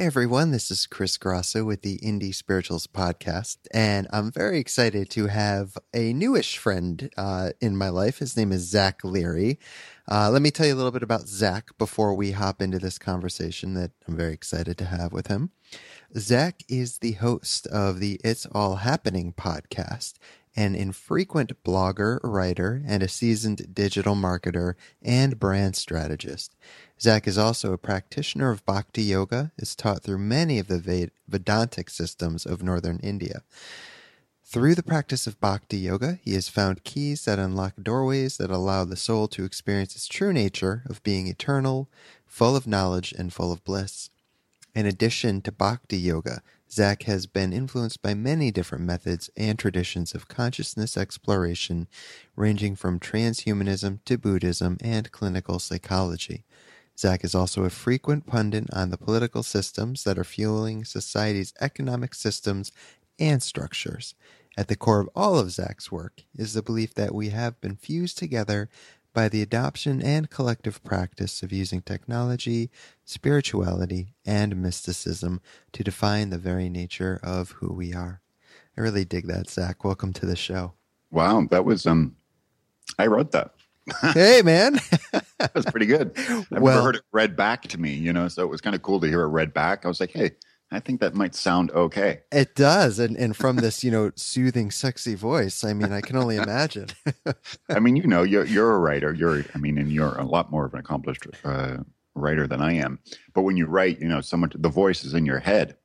Everyone, this is Chris Grosso with the Indie Spiritualist podcast, and I'm very excited to have a newish friend uh, in my life. His name is Zach Leary. Uh, let me tell you a little bit about Zach before we hop into this conversation that I'm very excited to have with him. Zach is the host of the It's All Happening podcast, an infrequent blogger, writer, and a seasoned digital marketer and brand strategist. Zach is also a practitioner of Bhakti Yoga, is taught through many of the Vedantic systems of northern India. Through the practice of Bhakti Yoga, he has found keys that unlock doorways that allow the soul to experience its true nature of being eternal, full of knowledge, and full of bliss. In addition to Bhakti Yoga, Zach has been influenced by many different methods and traditions of consciousness exploration, ranging from transhumanism to Buddhism and clinical psychology. Zach is also a frequent pundit on the political systems that are fueling society's economic systems and structures. At the core of all of Zach's work is the belief that we have been fused together by the adoption and collective practice of using technology, spirituality, and mysticism to define the very nature of who we are. I really dig that, Zach. Welcome to the show. Wow, that was um I wrote that. Hey man. that was pretty good. I've well, never heard it read back to me, you know, so it was kind of cool to hear it read back. I was like, hey, I think that might sound okay. It does. And and from this, you know, soothing, sexy voice, I mean, I can only imagine. I mean, you know, you're you're a writer. You're I mean, and you're a lot more of an accomplished uh, writer than I am. But when you write, you know, someone the voice is in your head.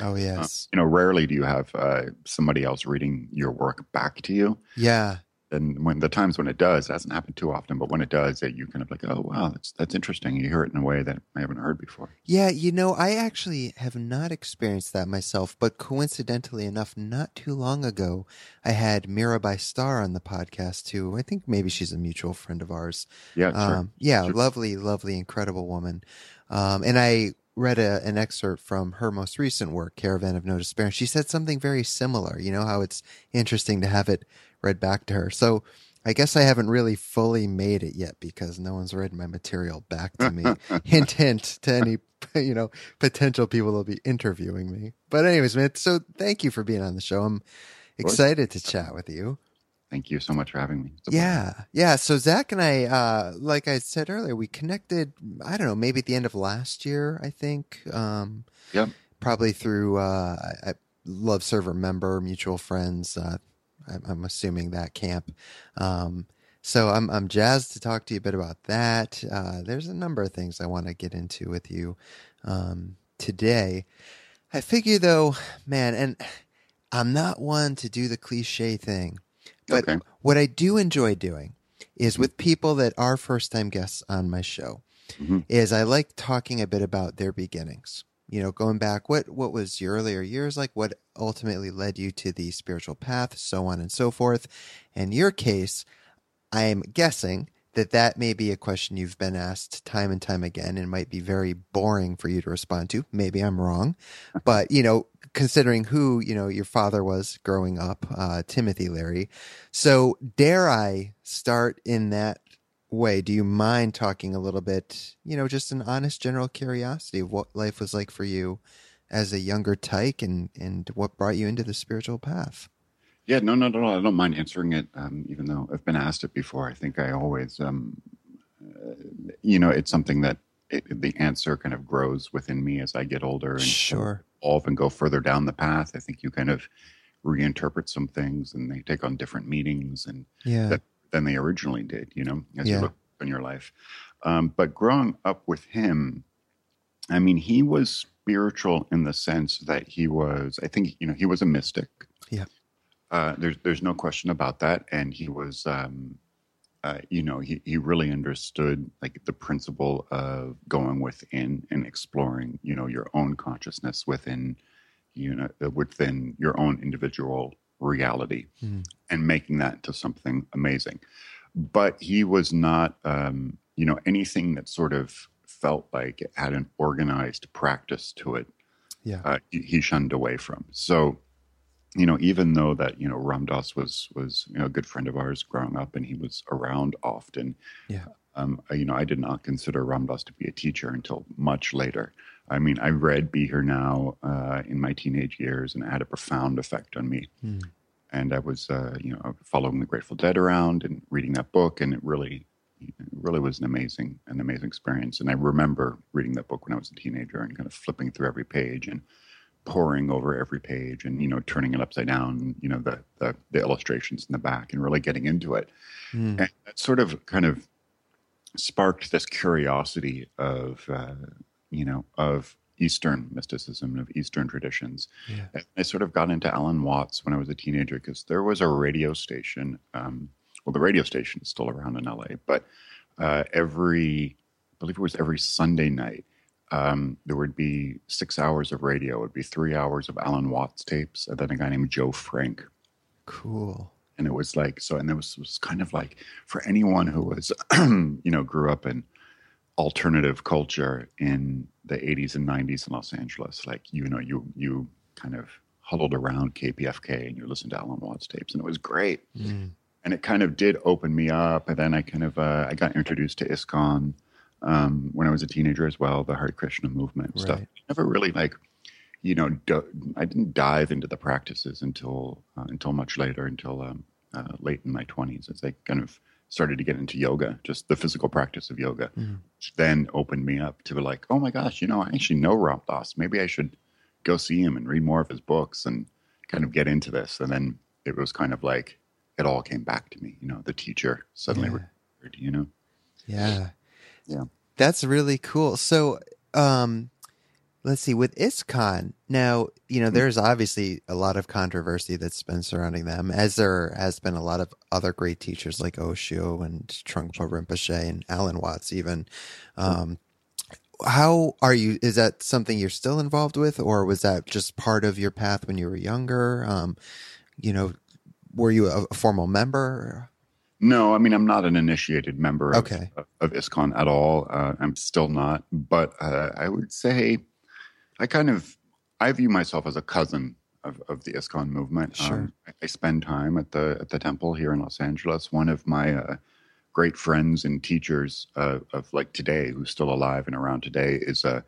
Oh yes. Uh, you know, rarely do you have uh, somebody else reading your work back to you. Yeah and when the times when it does, it hasn't happened too often, but when it does, that you kind of like, oh wow, that's that's interesting. You hear it in a way that I haven't heard before. Yeah, you know, I actually have not experienced that myself, but coincidentally enough, not too long ago, I had Mirabai Starr on the podcast too. I think maybe she's a mutual friend of ours. Yeah, sure. Um, yeah, sure. lovely, lovely, incredible woman. Um, and I read a, an excerpt from her most recent work, Caravan of No Despair, she said something very similar. You know how it's interesting to have it read back to her. So I guess I haven't really fully made it yet because no one's read my material back to me. hint, hint to any you know potential people that'll be interviewing me. But anyways, man. So thank you for being on the show. I'm excited to chat with you. Thank you so much for having me. Yeah, pleasure. yeah. So Zach and I, uh, like I said earlier, we connected. I don't know, maybe at the end of last year. I think. Um, yep. Probably through uh, I, Love Serve Remember, mutual friends. Uh, I'm assuming that camp. Um, so I'm I'm jazzed to talk to you a bit about that. Uh, there's a number of things I want to get into with you um, today. I figure though, man, and I'm not one to do the cliche thing, but okay. what I do enjoy doing is mm-hmm. with people that are first time guests on my show. Mm-hmm. Is I like talking a bit about their beginnings you know, going back, what what was your earlier years like? What ultimately led you to the spiritual path, so on and so forth. In your case, I'm guessing that that may be a question you've been asked time and time again and might be very boring for you to respond to. Maybe I'm wrong, but you know, considering who you know your father was growing up, uh, Timothy Leary. So dare I start in that way, do you mind talking a little bit, you know, just an honest general curiosity of what life was like for you as a younger tyke and, and what brought you into the spiritual path? Yeah, no, no, no, no. I don't mind answering it, um, even though I've been asked it before. I think I always, um, uh, you know, it's something that it, the answer kind of grows within me as I get older and Sure. Evolve and go further down the path. I think you kind of reinterpret some things and they take on different meanings and Yeah. that, than they originally did, you know, as Yeah. you look in your life. Um, but growing up with him, I mean, he was spiritual in the sense that he was, I think, you know, he was a mystic. Yeah. Uh, there's, there's no question about that. And he was, um, uh, you know, he, he really understood like the principle of going within and exploring, you know, your own consciousness within, you know, uh, within your own individual reality Mhm. and making that into something amazing. But he was not, um, you know, anything that sort of felt like it had an organized practice to it. Yeah. Uh, he, he shunned away from. So, you know, even though that you know Ram Dass was was you know a good friend of ours growing up, and he was around often. Yeah. Um, you know, I did not consider Ram Dass to be a teacher until much later. I mean, I read Be Here Now uh, in my teenage years, and it had a profound effect on me Mm. and I was, uh, you know, following the Grateful Dead around and reading that book, and it really, it really was an amazing, an amazing experience. And I remember reading that book when I was a teenager and kind of flipping through every page and poring over every page, and you know, turning it upside down, you know, the the, the illustrations in the back, and really getting into it. Mm. And that sort of kind of sparked this curiosity of, uh, you know, of Eastern mysticism, of Eastern traditions. Yeah. I sort of got into Alan Watts when I was a teenager because there was a radio station. Um, well, the radio station is still around in LA, but uh, every, I believe it was every Sunday night, um, there would be six hours of radio. It would be three hours of Alan Watts tapes, and then a guy named Joe Frank Cool. and it was like so and it was, was kind of like for anyone who was you know grew up in alternative culture in the 80s and 90s in los angeles like you know you you kind of huddled around kpfk and you listened to alan watts tapes and it was great Mm. and it kind of did open me up and then i kind of uh, i got introduced to iskcon um, when i was a teenager as well the hare krishna movement and stuff never really like you know do, i didn't dive into the practices until uh, until much later until um, uh, late in my 20s as i kind of started to get into yoga just the physical practice of yoga Mm. which then opened me up to be like oh my gosh you know i actually know ram dass maybe i should go see him and read more of his books and kind of get into this and then it was kind of like it all came back to me you know the teacher suddenly Yeah. remembered, you know Yeah. Yeah. That's really cool. So, um, let's see, with ISKCON, now, you know, there's obviously a lot of controversy that's been surrounding them, as there has been a lot of other great teachers like Osho and Trungpa Rinpoche and Alan Watts, even. Um, how are you? Is that something you're still involved with, or was that just part of your path when you were younger? Um, you know, were you a, a formal member? No, I mean I'm not an initiated member of, Okay. of, of ISKCON at all. Uh, I'm still not, but uh, I would say I kind of I view myself as a cousin of, of the ISKCON movement. Sure. I, I spend time at the at the temple here in Los Angeles. One of my uh, great friends and teachers uh, of like today, who's still alive and around today, is a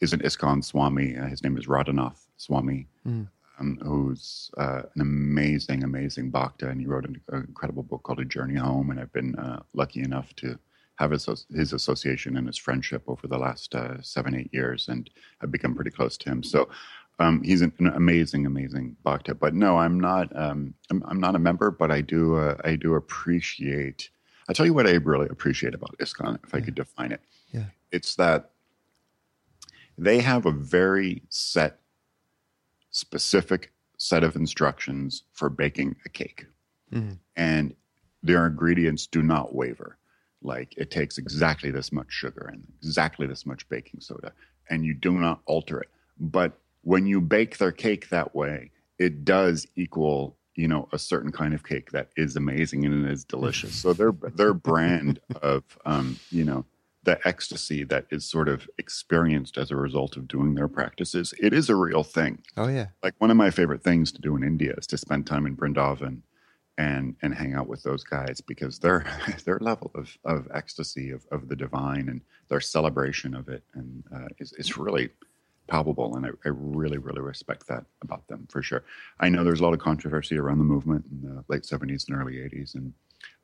is an ISKCON Swami. Uh, his name is Radhanath Swami Mm. Um, who's uh, an amazing, amazing bhakta, and he wrote an, incredible book called A Journey Home. And I've been uh, lucky enough to have his, his association and his friendship over the last uh, seven, eight years, and I've become pretty close to him. So um, he's an, amazing, amazing bhakta. But no, I'm not. Um, I'm, I'm not a member, but I do. Uh, I do appreciate. I'll tell you what I really appreciate about ISKCON, if I could define it. Yeah. It's that they have a very set specific set of instructions for baking a cake. Mhm. And their ingredients do not waver. Like it takes exactly this much sugar and exactly this much baking soda, and you do not alter it. But when you bake their cake that way, it does equal, you know, a certain kind of cake that is amazing and it is delicious. So their their brand of, um, you know, the ecstasy that is sort of experienced as a result of doing their practices, it is a real thing Oh, yeah. like one of my favorite things to do in India is to spend time in Brindavan and and hang out with those guys because their their level of of ecstasy of, of the divine and their celebration of it and uh, is is really palpable and I, I really really respect that about them for sure i know there's a lot of controversy around the movement in the late 70s and early 80s and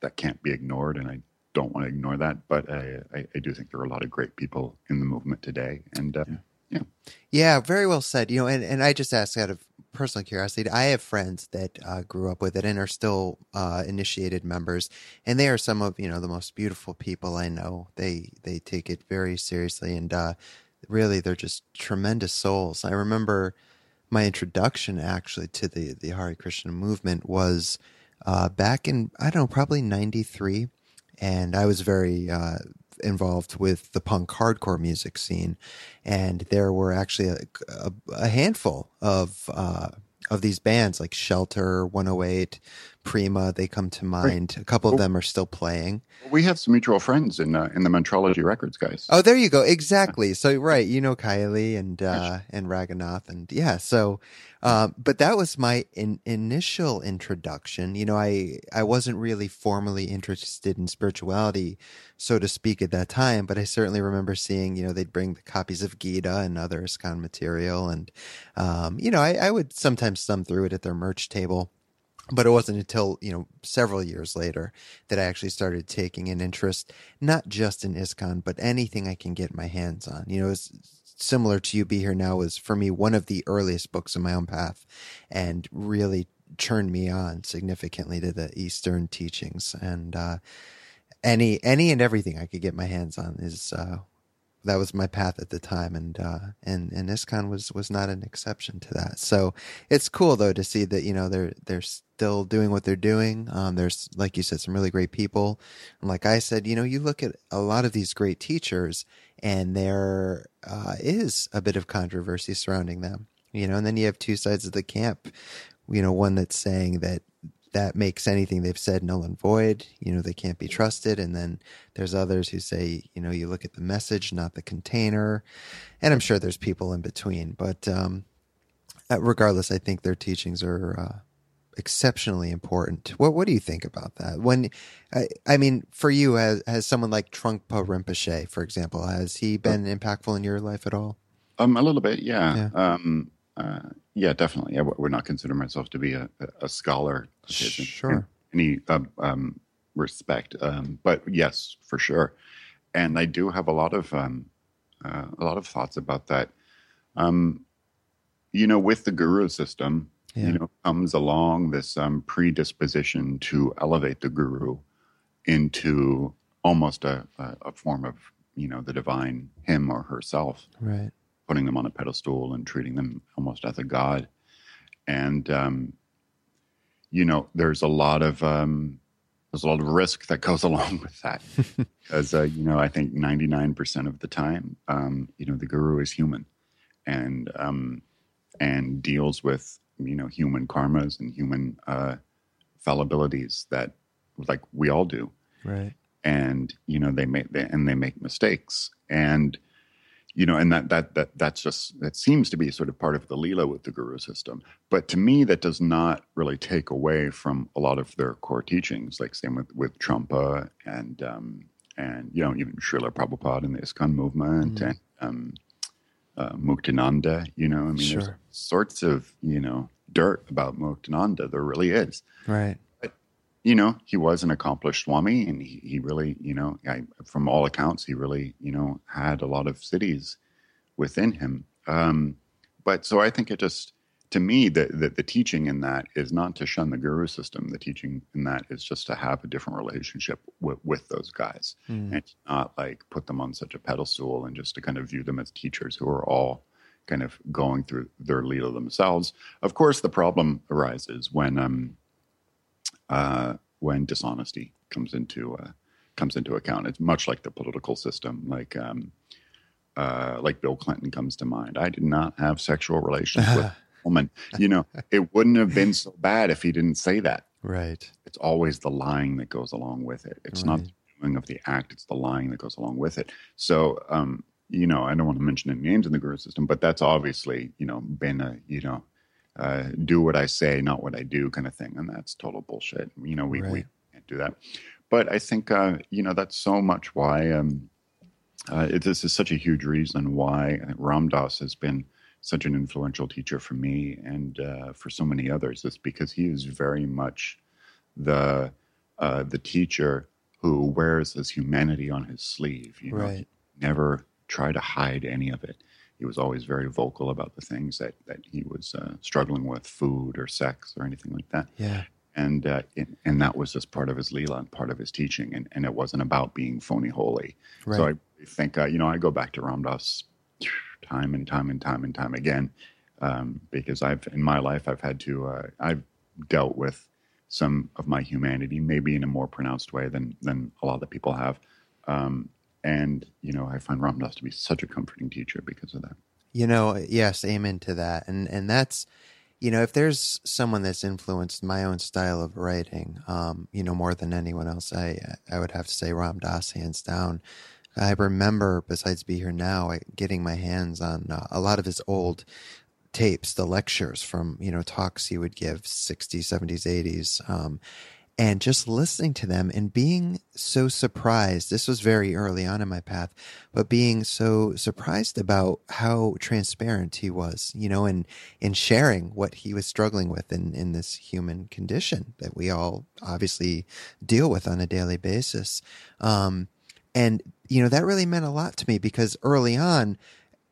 that can't be ignored and i don't want to ignore that but i i, I do think there are a lot of great people in the movement today and uh, yeah Yeah, very well said. You know, and, and I just ask out of personal curiosity. I have friends that uh, grew up with it and are still uh, initiated members, and they are some of you know the most beautiful people I know. They they take it very seriously, and uh, really they're just tremendous souls. I remember my introduction actually to the the Hare Krishna movement was uh, back in I don't know probably '93, and I was very uh, involved with the punk hardcore music scene, and there were actually a, a, a handful of uh, of these bands like Shelter, 108, Prima. They come to mind. A couple of them are still playing. we have some mutual friends in uh, in the Mentrology Records guys Oh, there you go. Exactly. So right, you know Kylie and uh, and Raghunath, and yeah. So, um, but that was my in, initial introduction. You know, I I wasn't really formally interested in spirituality, so to speak, at that time. But I certainly remember seeing, you know, they'd bring the copies of Gita and other ISKCON material, and um, you know, I, I would sometimes thumb through it at their merch table but it wasn't until you know several years later that I actually started taking an interest, not just in ISKCON, but anything I can get my hands on. You know, it's similar to you be here now was for me one of the earliest books in my own path, and really turned me on significantly to the Eastern teachings and uh, any any and everything I could get my hands on is uh, that was my path at the time, and uh, and and ISKCON was was not an exception to that. So it's cool though to see that you know they're they're still doing what they're doing. Um, there's like you said, some really great people, and like I said, you know, you look at a lot of these great teachers, and there uh, is a bit of controversy surrounding them. You know, and then you have two sides of the camp. You know, one that's saying that that makes anything they've said null and void. You know, they can't be trusted. And then there's others who say, you know, you look at the message, not the container. And I'm sure there's people in between. But um, uh, regardless, I think their teachings are uh, exceptionally important. What What do you think about that? When, I, I mean, for you, has, as someone like Trungpa Rinpoche, for example, has he been impactful in your life at all? Um, a little bit, yeah. Um, uh, yeah, definitely. I would not consider myself to be a, a scholar. Sure. In any uh, um, respect, um, but yes, for sure. And I do have a lot of um, uh, a lot of thoughts about that. Um, you know, with the guru system, Yeah. you know, comes along this um, predisposition to elevate the guru into almost a, a, a form of you know the divine him or herself Right. Putting them on a pedestal and treating them almost as a god. And um, you know, there's a lot of um, there's a lot of risk that goes along with that, because uh, you know, I think 99% of the time, um, you know, the guru is human, and um, and deals with you know human karmas and human uh, fallibilities that like we all do Right. and you know they make they, and they make mistakes and you know and that that that that's just that seems to be sort of part of the lila with the guru system but to me that does not really take away from a lot of their core teachings like same with with Trungpa and um and you know even Srila Prabhupada and the ISKCON movement Mhm. and um uh, Muktananda you know I mean there's sorts of you know dirt about Muktananda there really is Right. You know, he was an accomplished Swami, and he, he really, you know, I, from all accounts, he really, you know, had a lot of siddhis within him. Um, but so I think it just, to me, the, the the teaching in that is not to shun the guru system. The teaching in that is just to have a different relationship with, with those guys, Mm. and not like put them on such a pedestal, and just to kind of view them as teachers who are all kind of going through their leela themselves. Of course, the problem arises when um, uh, when dishonesty comes into uh, comes into account. It's much like the political system, like um, uh, like Bill Clinton comes to mind. I did not have sexual relations with a woman. You know, it wouldn't have been so bad if he didn't say that. Right. It's always the lying that goes along with it. It's not the doing of the act; it's the lying that goes along with it. So, um, you know, I don't want to mention any names in the guru system, but that's obviously, you know, been a, you know, uh, do what I say, not what I do kind of thing. And that's total bullshit. You know, we, Right. we can't do that. But I think, uh, you know, that's so much why um, uh, it, this is such a huge reason why Ram Dass has been such an influential teacher for me and uh, for so many others. It's because he is very much the uh, the teacher who wears his humanity on his sleeve. You know, Right. never try to hide any of it. He was always very vocal about the things that that he was uh, struggling with, food or sex or anything like that. Yeah. And uh, it, and that was just part of his leela and part of his teaching, and, and it wasn't about being phony holy. Right. So I think uh, you know I go back to Ram Dass time and time and time and time again um, because I've in my life I've had to uh, I've dealt with some of my humanity maybe in a more pronounced way than than a lot of people have, um, and you know I find Ram Dass to be such a comforting teacher because of that. You know, yes, amen to that. And and that's you know, if there's someone that's influenced my own style of writing, um, you know, more than anyone else, I I would have to say Ram Dass hands down. I remember, besides Be Here Now, getting my hands on uh, a lot of his old tapes, the lectures from, you know, talks he would give 60s, 70s, 80s. Um, and just listening to them and being so surprised. This was very early on in my path, but being so surprised about how transparent he was, you know, and in sharing what he was struggling with in, in this human condition that we all obviously deal with on a daily basis. Um, and, you know, that really meant a lot to me because early on,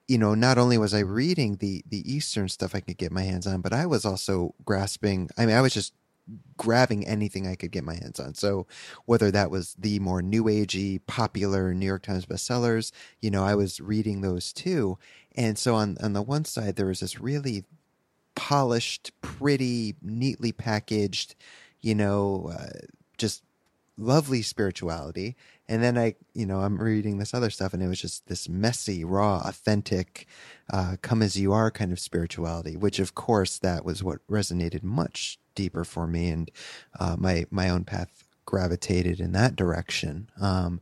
you know, not only was I reading the the Eastern stuff I could get my hands on, but I was also grasping. I mean, I was just grabbing anything I could get my hands on. So whether that was the more new agey, popular New York Times bestsellers, you know, I was reading those too. And so on on the one side, there was this really polished, pretty, neatly packaged, you know, uh, just lovely spirituality. And then I, you know, I'm reading this other stuff and it was just this messy, raw, authentic, uh, come as you are kind of spirituality, which of course that was what resonated much deeper for me. And, uh, my, my own path gravitated in that direction. Um,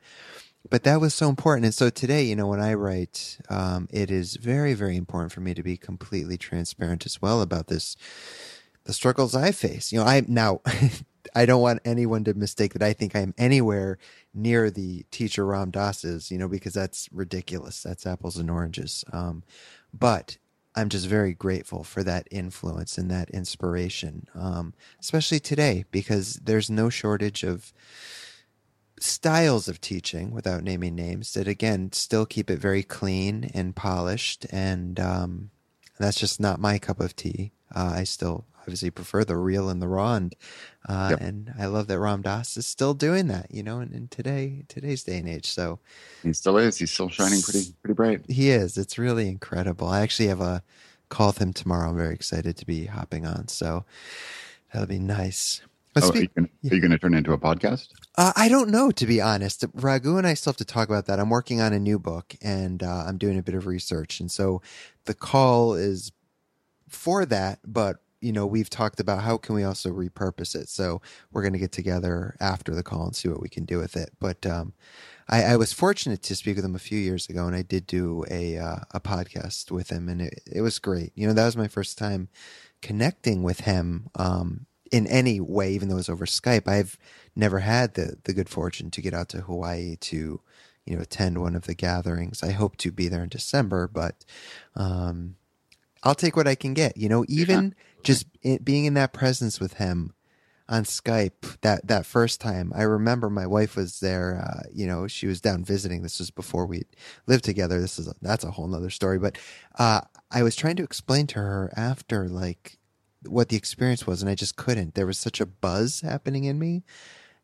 but that was so important. And so today, you know, when I write, um, it is very, very important for me to be completely transparent as well about this, the struggles I face. You know, I now I don't want anyone to mistake that I think I'm anywhere near the teacher Ram Dass is, you know, because that's ridiculous. That's apples and oranges. Um, but I'm just very grateful for that influence and that inspiration, um, especially today, because there's no shortage of styles of teaching without naming names that again still keep it very clean and polished and um, that's just not my cup of tea. Uh, i still obviously prefer the real and the raw and uh, Yep. and i love that ram dass is still doing that you know in, in today today's day and age so He still is. He's still shining pretty pretty bright. he is it's really incredible i actually have a call with him tomorrow i'm very excited to be hopping on so that'll be nice Oh, are you gonna, are you going to turn into a podcast? Uh, I don't know, to be honest. Raghu and I still have to talk about that. I'm working on a new book and uh, I'm doing a bit of research. And so the call is for that, but you know, we've talked about how can we also repurpose it. So we're going to get together after the call and see what we can do with it. But um, I, I was fortunate to speak with him a few years ago, and I did do a uh, a podcast with him, and it, it was great. You know, that was my first time connecting with him um, in any way, even though it was over Skype. I've never had the the good fortune to get out to Hawaii to you know attend one of the gatherings. I hope to be there in December, but um, I'll take what I can get. You know, even just it, being in that presence with him on Skype that that first time. I remember my wife was there. Uh, you know, she was down visiting. This was before we lived together. This is a, that's a whole nother story. But uh, I was trying to explain to her after like what the experience was, and I just couldn't. There was such a buzz happening in me.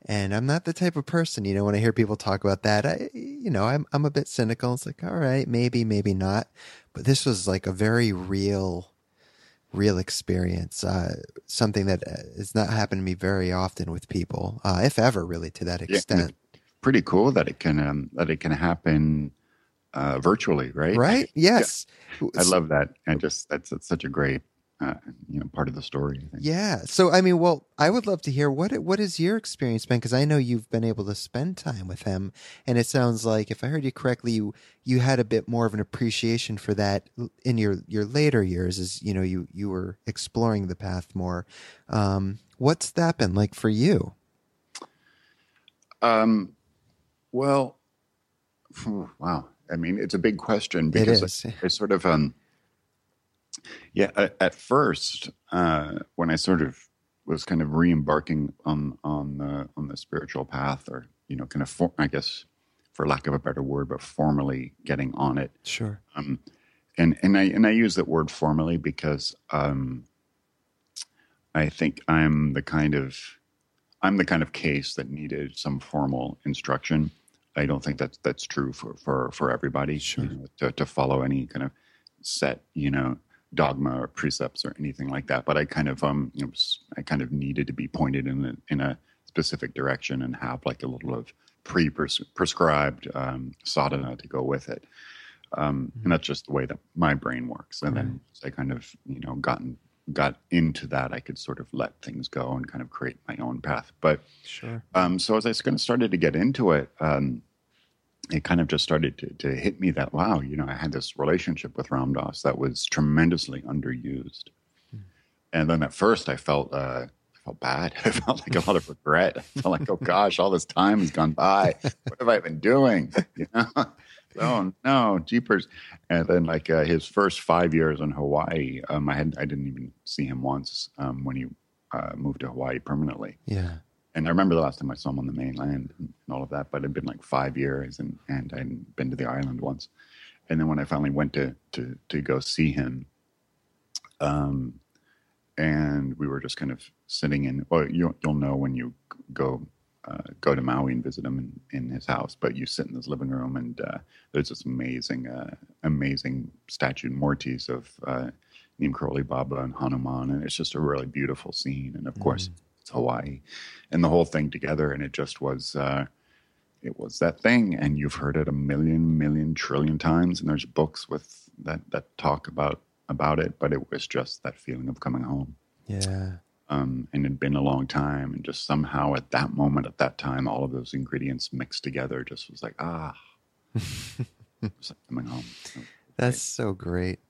And I'm not the type of person, you know, when I hear people talk about that, I, you know, I'm, I'm a bit cynical. It's like, all right, maybe, maybe not. But this was like a very real, real experience. Uh, something that uh, has not happened to me very often with people, uh, if ever, really, to that extent. Pretty cool that it can um, that it can happen uh, virtually, right? right? Yes. I love that, and just that's, that's such a great uh, you know part of the story. Yeah. So I mean, well, I would love to hear what what is your experience been because I know you've been able to spend time with him, and it sounds like if I heard you correctly, you you had a bit more of an appreciation for that in your your later years, as you know you you were exploring the path more. Um, what's that been like for you? Um, well, wow. I mean, it's a big question because it is. I, I sort of um yeah, at, first, uh, when I sort of was kind of re-embarking on on the on the spiritual path, or you know, kind of, for, I guess, for lack of a better word, but formally getting on it. Sure. Um, and and I and I use that word formally because um, I think I'm the kind of I'm the kind of case that needed some formal instruction. I don't think that's that's true for for for everybody. Sure. You know, to to follow any kind of set, you know, dogma or precepts or anything like that. But I kind of um, know, I kind of needed to be pointed in a, in a specific direction and have like a little of pre prescribed um, sadhana to go with it. Um. And that's just the way that my brain works. And then I kind of you know gotten got into that, I could sort of let things go and kind of create my own path. But Sure. um, so as I kind of started to get into it, um, it kind of just started to, to hit me that wow, you know, I had this relationship with Ram Dass that was tremendously underused. And then at first, I felt uh, I felt bad. I felt like a lot of regret. I felt like, oh gosh, all this time has gone by. What have I been doing? You know. Oh no, jeepers! And then, like uh, his first five years in Hawaii, um, I had I didn't even see him once um, when he uh, moved to Hawaii permanently Yeah. And I remember the last time I saw him on the mainland and all of that, but it'd been like five years, and and I hadn't been to the island once. And then when I finally went to to to go see him, um, and we were just kind of sitting in. Well, you you'll know when you go. Uh, go to Maui and visit him in, in his house, but you sit in his living room and uh, there's this amazing, uh, amazing statue murtis of uh, Neem Baba and Hanuman, and it's just a really beautiful scene. And of course, it's Hawaii, and the whole thing together, and it just was. Uh, it was that thing, and you've heard it a million, million, trillion times, and there's books with that that talk about about it. But it was just that feeling of coming home, Yeah. um, and it'd been a long time, and just somehow at that moment, at that time, all of those ingredients mixed together, just was like ah, was like coming home. That's so great.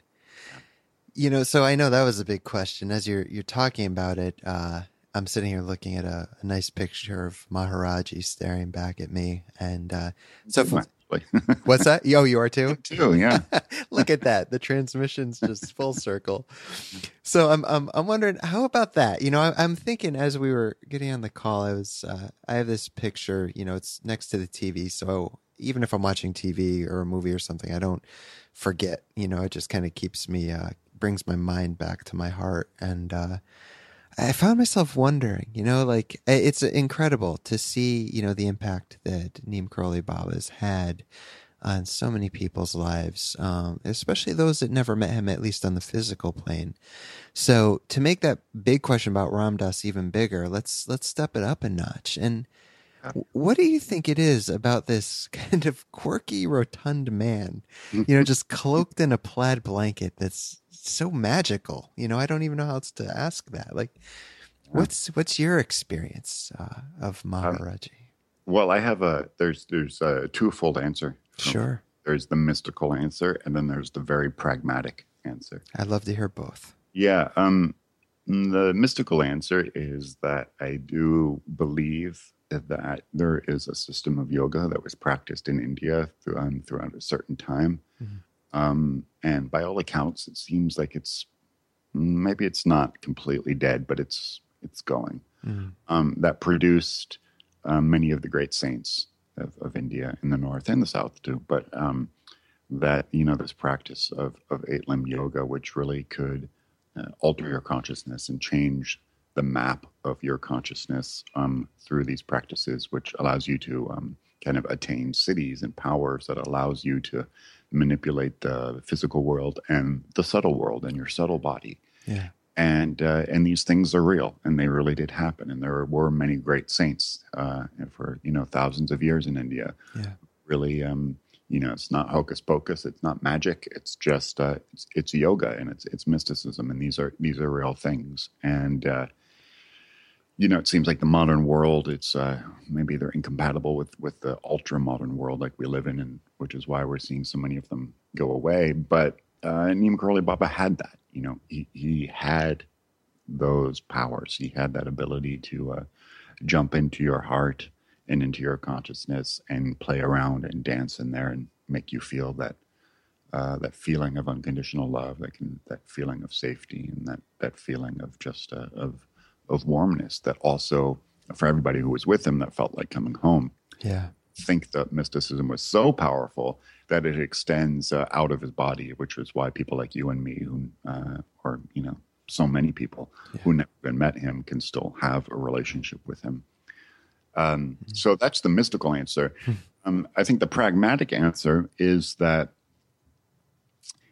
You know, so I know that was a big question. As you're you're talking about it, uh, I'm sitting here looking at a, a nice picture of Maharaji staring back at me, and uh, so what's that? Yo, you are too. too, yeah. Look at that. The transmission's just full circle. So I'm I'm I'm wondering how about that? You know, I, I'm thinking as we were getting on the call, I was uh, I have this picture. You know, it's next to the TV, so even if I'm watching TV or a movie or something, I don't forget. You know, it just kind of keeps me uh, brings my mind back to my heart and. I found myself wondering, you know, like it's incredible to see, you know, the impact that Neem Karoli Baba's had on so many people's lives, um, especially those that never met him, at least on the physical plane. So to make that big question about Ram Dass even bigger, let's let's step it up a notch. And what do you think it is about this kind of quirky, rotund man, you know, just cloaked in a plaid blanket that's so magical? You know, I don't even know how else to ask that. Like, what's what's your experience uh, of Maharaji? Well, I have a there's there's a twofold answer. Sure, There's the mystical answer, and then there's the very pragmatic answer. I'd love to hear both. Yeah, um, the mystical answer is that I do believe that there is a system of yoga that was practiced in India through, um, throughout a certain time, Mhm. Um, and by all accounts, it seems like it's maybe it's not completely dead, but it's it's going Mm. um, that produced um, many of the great saints of, of India in the north and the south too. But um, that you know this practice of of eight limb yoga, which really could uh, alter your consciousness and change the map of your consciousness um, through these practices, which allows you to um, kind of attain siddhis and powers that allows you to manipulate the physical world and the subtle world and your subtle body Yeah. and uh, and these things are real and they really did happen and there were many great saints uh, for you know thousands of years in India Yeah. really um, You know, it's not hocus pocus. It's not magic. It's just uh, it's, it's yoga and it's it's mysticism, and these are these are real things. And uh, you know, it seems like the modern world. It's uh, maybe they're incompatible with with the ultra modern world like we live in, and which is why we're seeing so many of them go away. But uh, Neem Karoli Baba had that. You know, he he had those powers. He had that ability to uh, jump into your heart and into your consciousness and play around and dance in there and make you feel that uh, that feeling of unconditional love, that can that feeling of safety and that that feeling of just uh, of of warmness. That also for everybody who was with him, that felt like coming home. Yeah, think that mysticism was so powerful that it extends uh, out of his body, which is why people like you and me, who uh, or you know so many people yeah. who never even met him can still have a relationship with him. Um, mm-hmm. So that's the mystical answer. Hmm. Um, I think the pragmatic answer is that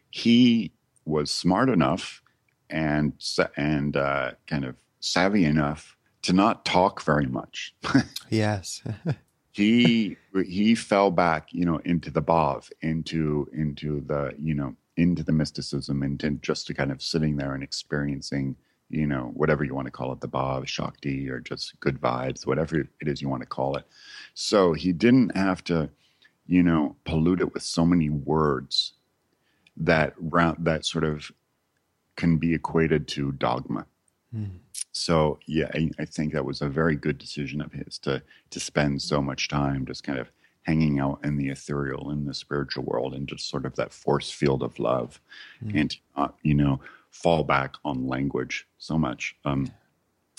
he was smart enough and and uh, kind of savvy enough to not talk very much. yes. he he fell back, you know, into the bhav, into into the you know into the mysticism, into just to kind of sitting there and experiencing you know, whatever you want to call it, the Bhav, Shakti, or just good vibes, whatever it is you want to call it. So he didn't have to, you know, pollute it with so many words that round that sort of can be equated to dogma. Mm. So yeah, I, I, think that was a very good decision of his to to spend so much time just kind of hanging out in the ethereal, in the spiritual world, and just sort of that force field of love, mm. and not, you know fall back on language so much. Um,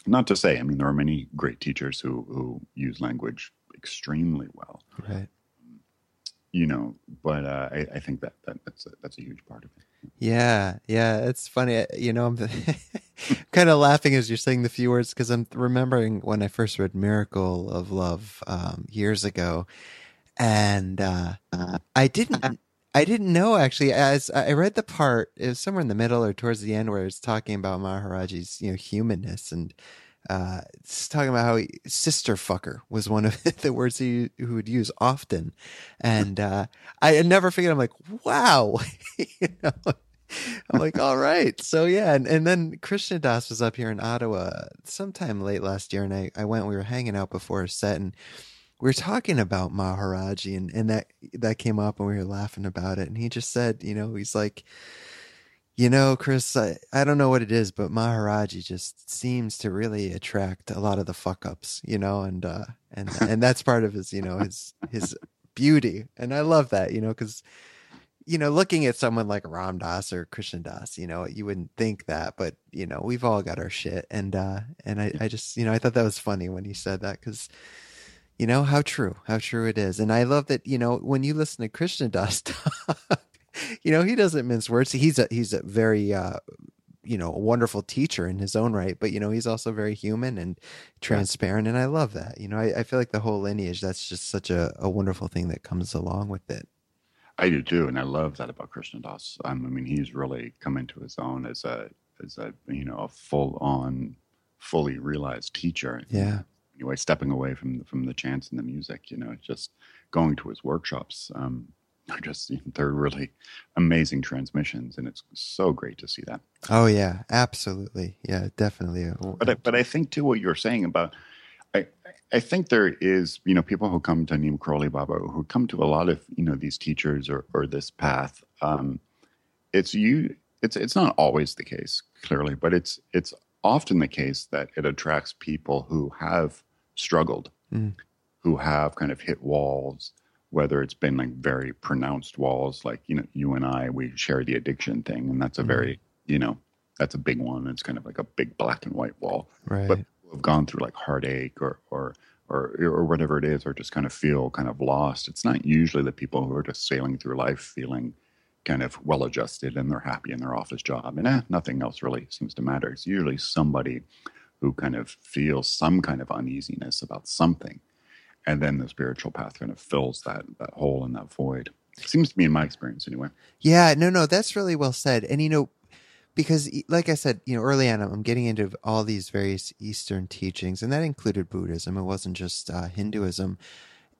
not to say, I mean, there are many great teachers who who use language extremely well. Right. You know, but uh, I, I think that, that that's a, that's a huge part of it. Yeah, yeah, it's funny. You know, I'm kind of laughing as you're saying the few words because I'm remembering when I first read "Miracle of Love" um, years ago, and uh, I didn't I didn't know actually. As I read the part, it was somewhere in the middle or towards the end where it's talking about Maharaji's, you know, humanness and uh, talking about how he, sister fucker was one of the words he, he would use often, and uh, I never figured. I'm like, wow, you know. I'm like, all right. So yeah, and, and then Krishna Das was up here in Ottawa sometime late last year, and I, I went. We were hanging out before a set, and we were talking about Maharaji and, and that that came up and we were laughing about it and he just said, you know, he's like, you know, Chris, I, I don't know what it is, but Maharaji just seems to really attract a lot of the fuck ups, you know, and uh and and that's part of his, you know, his his beauty. And I love that, you know, because you know, looking at someone like Ram Dass or Krishna Das, you know, you wouldn't think that, but you know, we've all got our shit. And uh and I, I just, you know, I thought that was funny when he said that because you know how true, how true it is, and I love that. You know, when you listen to Krishna Das you know he doesn't mince words. He's a he's a very uh, you know a wonderful teacher in his own right, but you know he's also very human and transparent, and I love that. You know, I, I feel like the whole lineage that's just such a, a wonderful thing that comes along with it. I do too, and I love that about Krishna Das. Um, I mean, he's really come into his own as a as a you know a full on, fully realized teacher. Yeah, anyway, stepping away from the, from the chants and the music, you know, just going to his workshops. Um, are just they're really amazing transmissions, and it's so great to see that. Oh yeah, absolutely, yeah, definitely. But I, but I think too what you're saying about. I, I think there is, you know, people who come to Neem Karoli Baba who come to a lot of, you know, these teachers or, or this path. Um, it's you. It's it's not always the case, clearly, but it's it's often the case that it attracts people who have struggled, mm. who have kind of hit walls, whether it's been like very pronounced walls, like, you know, you and I, we share the addiction thing. And that's a mm. very, you know, that's a big one. It's kind of like a big black and white wall. Right. But have gone through like heartache or, or, or, or whatever it is, or just kind of feel kind of lost. It's not usually the people who are just sailing through life feeling kind of well adjusted and they're happy in their office job and eh, nothing else really seems to matter. It's usually somebody who kind of feels some kind of uneasiness about something. And then the spiritual path kind of fills that, that hole and that void. Seems to me in my experience anyway. Yeah, no, no, that's really well said. And, you know, because like I said, you know, early on, I'm getting into all these various Eastern teachings, and that included Buddhism. It wasn't just uh, Hinduism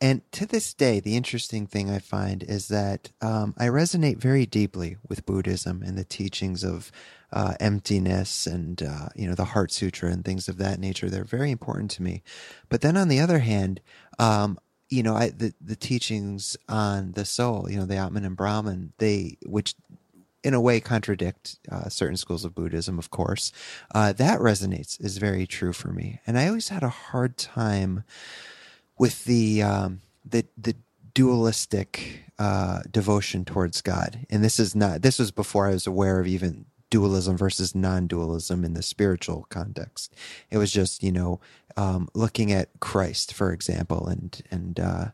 and to this day, the interesting thing I find is that um, I resonate very deeply with Buddhism and the teachings of uh, emptiness and uh, you know the Heart Sutra and things of that nature. They're very important to me. But then on the other hand, um, you know, I, the the teachings on the soul, you know, the Atman and Brahman, they which in a way contradict uh, certain schools of Buddhism, of course. Uh, that resonates is very true for me, and I always had a hard time with the um, the the dualistic uh, devotion towards God. And this is not this was before I was aware of even dualism versus non-dualism in the spiritual context. It was just you know um, looking at Christ, for example, and and uh,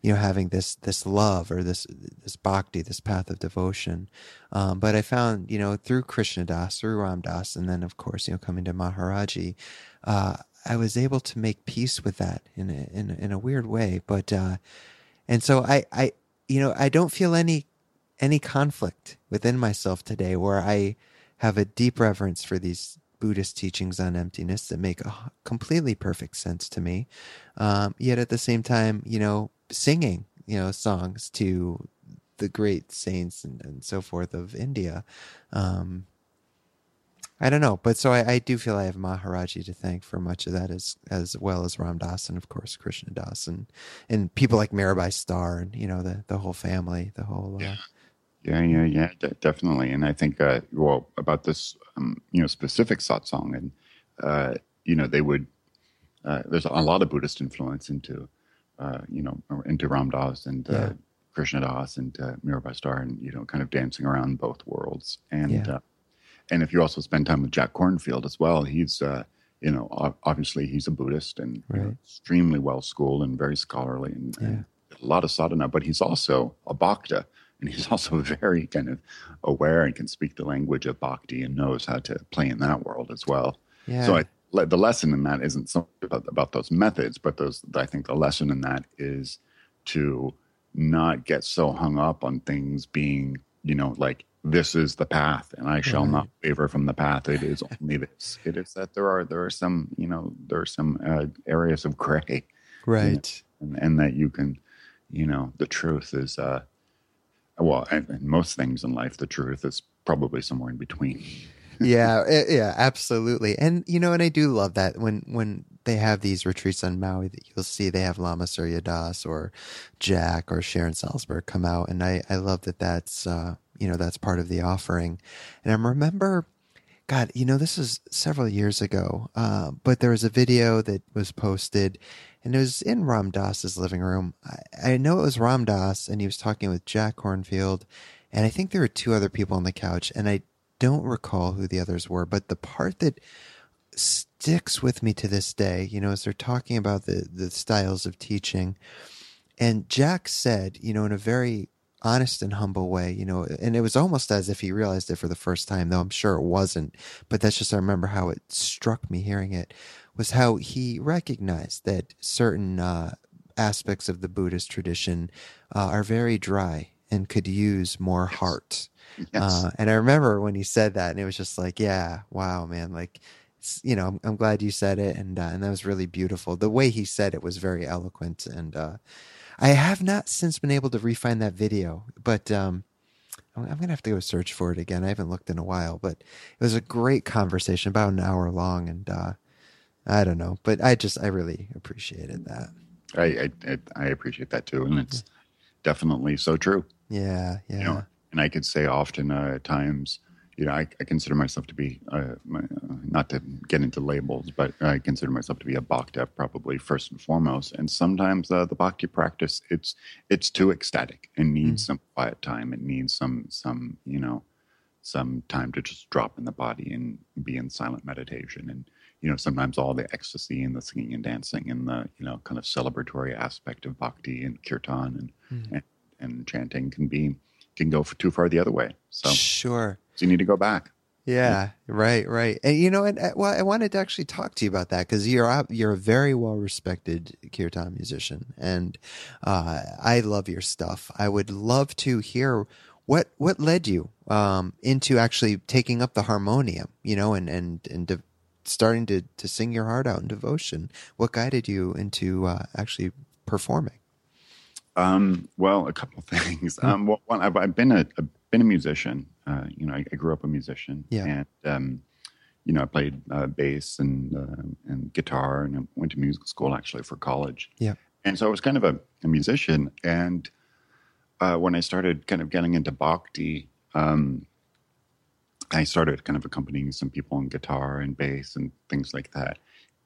you know having this this love or this this bhakti, this path of devotion. Um, but I found you know through Krishna Das, through Ram Dass, and then of course you know coming to Maharaji. Uh, I was able to make peace with that in a, in a, in a weird way. But uh, and so I I you know I don't feel any any conflict within myself today where I have a deep reverence for these Buddhist teachings on emptiness that make a completely perfect sense to me. Um, yet at the same time, you know, singing you know songs to the great saints and, and so forth of India. Um, I don't know, but so I, I, do feel I have Maharaji to thank for much of that, as as well as Ram Dass and of course Krishna Das and and people like Mirabai Starr and you know the the whole family, the whole. Uh, yeah, yeah, yeah, de- definitely. And I think uh, well about this um, you know specific satsang, and uh, you know they would. Uh, there's a lot of Buddhist influence into uh, you know into Ram Dass and uh, yeah. Krishna Das and Mirabai Starr, and you know kind of dancing around both worlds and. Yeah and if you also spend time with Jack Kornfield as well, he's uh, you know obviously he's a Buddhist and right. you know, extremely well schooled and very scholarly and, yeah. and, a lot of sadhana, but he's also a bhakta and he's also very kind of aware and can speak the language of bhakti and knows how to play in that world as well. Yeah. So I, the lesson in that isn't so about, about those methods, but those I think the lesson in that is to not get so hung up on things being you know like this is the path and i shall right. not waver from the path it is only this it is that there are there are some you know there are some uh, areas of gray right and, and that you can you know the truth is uh well and, most things in life the truth is probably somewhere in between yeah eh, yeah absolutely and you know and i do love that when when they have these retreats on Maui that you'll see they have Lama Surya Das or Jack or Sharon Salzberg come out. And I, I love that that's, uh, you know, that's part of the offering. And I remember, God, you know, this is several years ago, uh, but there was a video that was posted and it was in Ram Dass's living room. I, I know it was Ram Dass and he was talking with Jack Kornfield. And I think there were two other people on the couch and I don't recall who the others were, but the part that sticks with me to this day, you know, as they're talking about the, the styles of teaching. And Jack said, you know, in a very honest and humble way, you know, and it was almost as if he realized it for the first time, though I'm sure it wasn't. But that's just, I remember how it struck me hearing it, was how he recognized that certain uh, aspects of the Buddhist tradition uh, are very dry and could use more heart. Yes. Uh, and I remember when he said that, and it was just like, yeah, wow, man, like you know, I'm, I'm, glad you said it, and uh, and that was really beautiful. The way he said it was very eloquent, and uh, I have not since been able to refine that video, but um, I'm, I'm gonna have to go search for it again. I haven't looked in a while, but it was a great conversation, about an hour long, and uh, I don't know, but I just I really appreciated that. I I, I appreciate that too, and it's definitely so true. Yeah, yeah. You know, and I could say often uh, times you know, I, I, consider myself to be, uh, my, uh, not to get into labels, but I consider myself to be a bhakti probably first and foremost. And sometimes uh, the bhakti practice, it's it's too ecstatic and needs mm. some quiet time. It needs some some you know some time to just drop in the body and be in silent meditation. And you know, sometimes all the ecstasy and the singing and dancing and the you know kind of celebratory aspect of bhakti and kirtan and mm. and, and chanting can be can go too far the other way. So sure so you need to go back. Yeah, right, right. And you know, and uh, well, I wanted to actually talk to you about that because you're you're a very well respected kirtan musician, and uh, I love your stuff. I would love to hear what what led you um, into actually taking up the harmonium, you know, and and and de- starting to to sing your heart out in devotion. What guided you into uh, actually performing? Um, well, a couple of things. Um, well, one, I've, I've been a, a been a musician. Uh, you know, I, I grew up a musician, Yeah. and um, you know, I played uh, bass and uh, and guitar, and I went to music school actually for college. Yeah. and so I was kind of a, a musician. And uh, when I started kind of getting into bhakti, um, I started kind of accompanying some people on guitar and bass and things like that.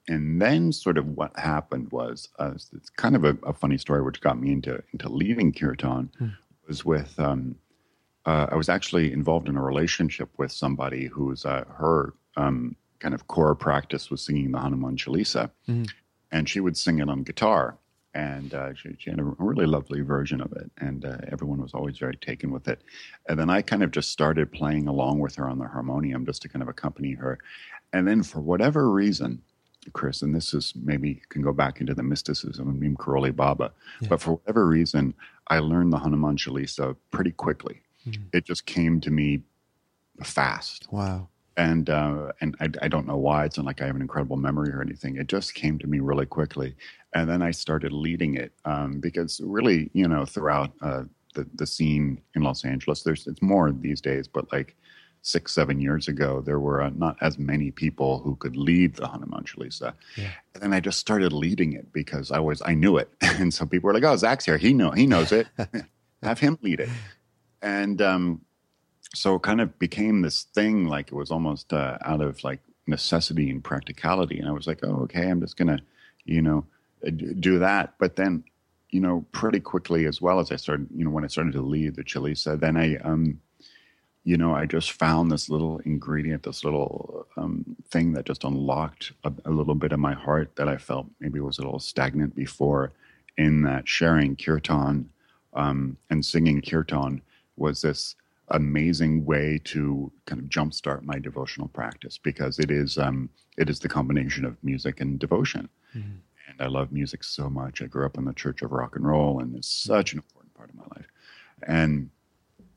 And then, sort of, what happened was uh, it's kind of a, a funny story, which got me into into leading kirtan. Hmm. Was with um, uh, I was actually involved in a relationship with somebody who's uh, her um, kind of core practice was singing the Hanuman Chalisa, Mhm. and she would sing it on guitar. And uh, she, she had a really lovely version of it, and uh, everyone was always very taken with it. And then I kind of just started playing along with her on the harmonium just to kind of accompany her. And then for whatever reason, Chris, and this is maybe can go back into the mysticism of Neem Karoli Baba, Yeah. but for whatever reason, I learned the Hanuman Chalisa pretty quickly. Mhm. It just came to me fast Wow. and uh, and I, I don't know why. It's not like I have an incredible memory or anything. It just came to me really quickly, and then I started leading it um, because really, you know, throughout uh, the the scene in Los Angeles, there's it's more these days, but like six seven years ago, there were uh, not as many people who could lead the Hanuman Chalisa, Yeah. and then I just started leading it because I was I knew it, and so people were like, "Oh, Zach's here. He know he knows it. have him lead it," and um, so it kind of became this thing like it was almost uh, out of like necessity and practicality and i was like oh okay i'm just gonna you know uh, do that but then you know pretty quickly as well as i started you know when i started to lead the chalisa then i um you know i just found this little ingredient this little um, thing that just unlocked a, a little bit of my heart that i felt maybe was a little stagnant before in that sharing kirtan um, and singing kirtan was this amazing way to kind of jumpstart my devotional practice because it is um, it is the combination of music and devotion. Mhm. And I love music so much. I grew up in the Church of Rock and Roll, and it's such an important part of my life. And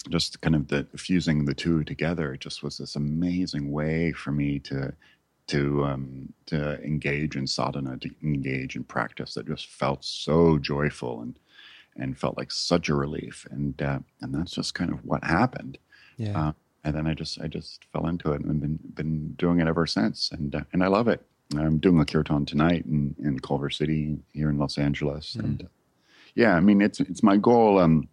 just kind of the fusing the two together, it just was this amazing way for me to to um, to engage in sadhana, to engage in practice that just felt so joyful and and felt like such a relief. And uh, and that's just kind of what happened. Yeah. Uh, and then I just I just fell into it and been been doing it ever since. And uh, and I love it. I'm doing a kirtan tonight in, in Culver City here in Los Angeles. Mm. And uh, yeah, I mean it's it's my goal. Um,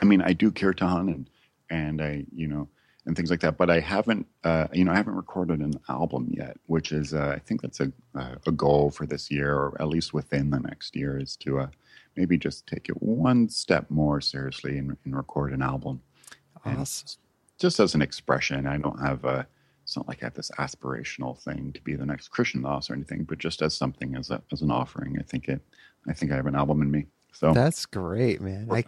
I mean I do kirtan and and I you know and things like that. But I haven't, uh, you know, I haven't recorded an album yet, which is, uh, I think that's a a goal for this year, or at least within the next year, is to uh, maybe just take it one step more seriously and, and record an album. Awesome. Just as an expression, I don't have a. It's not like I have this aspirational thing to be the next Krishna Das or anything, but just as something as a as an offering. I think it. I think I have an album in me. So That's great, man. I,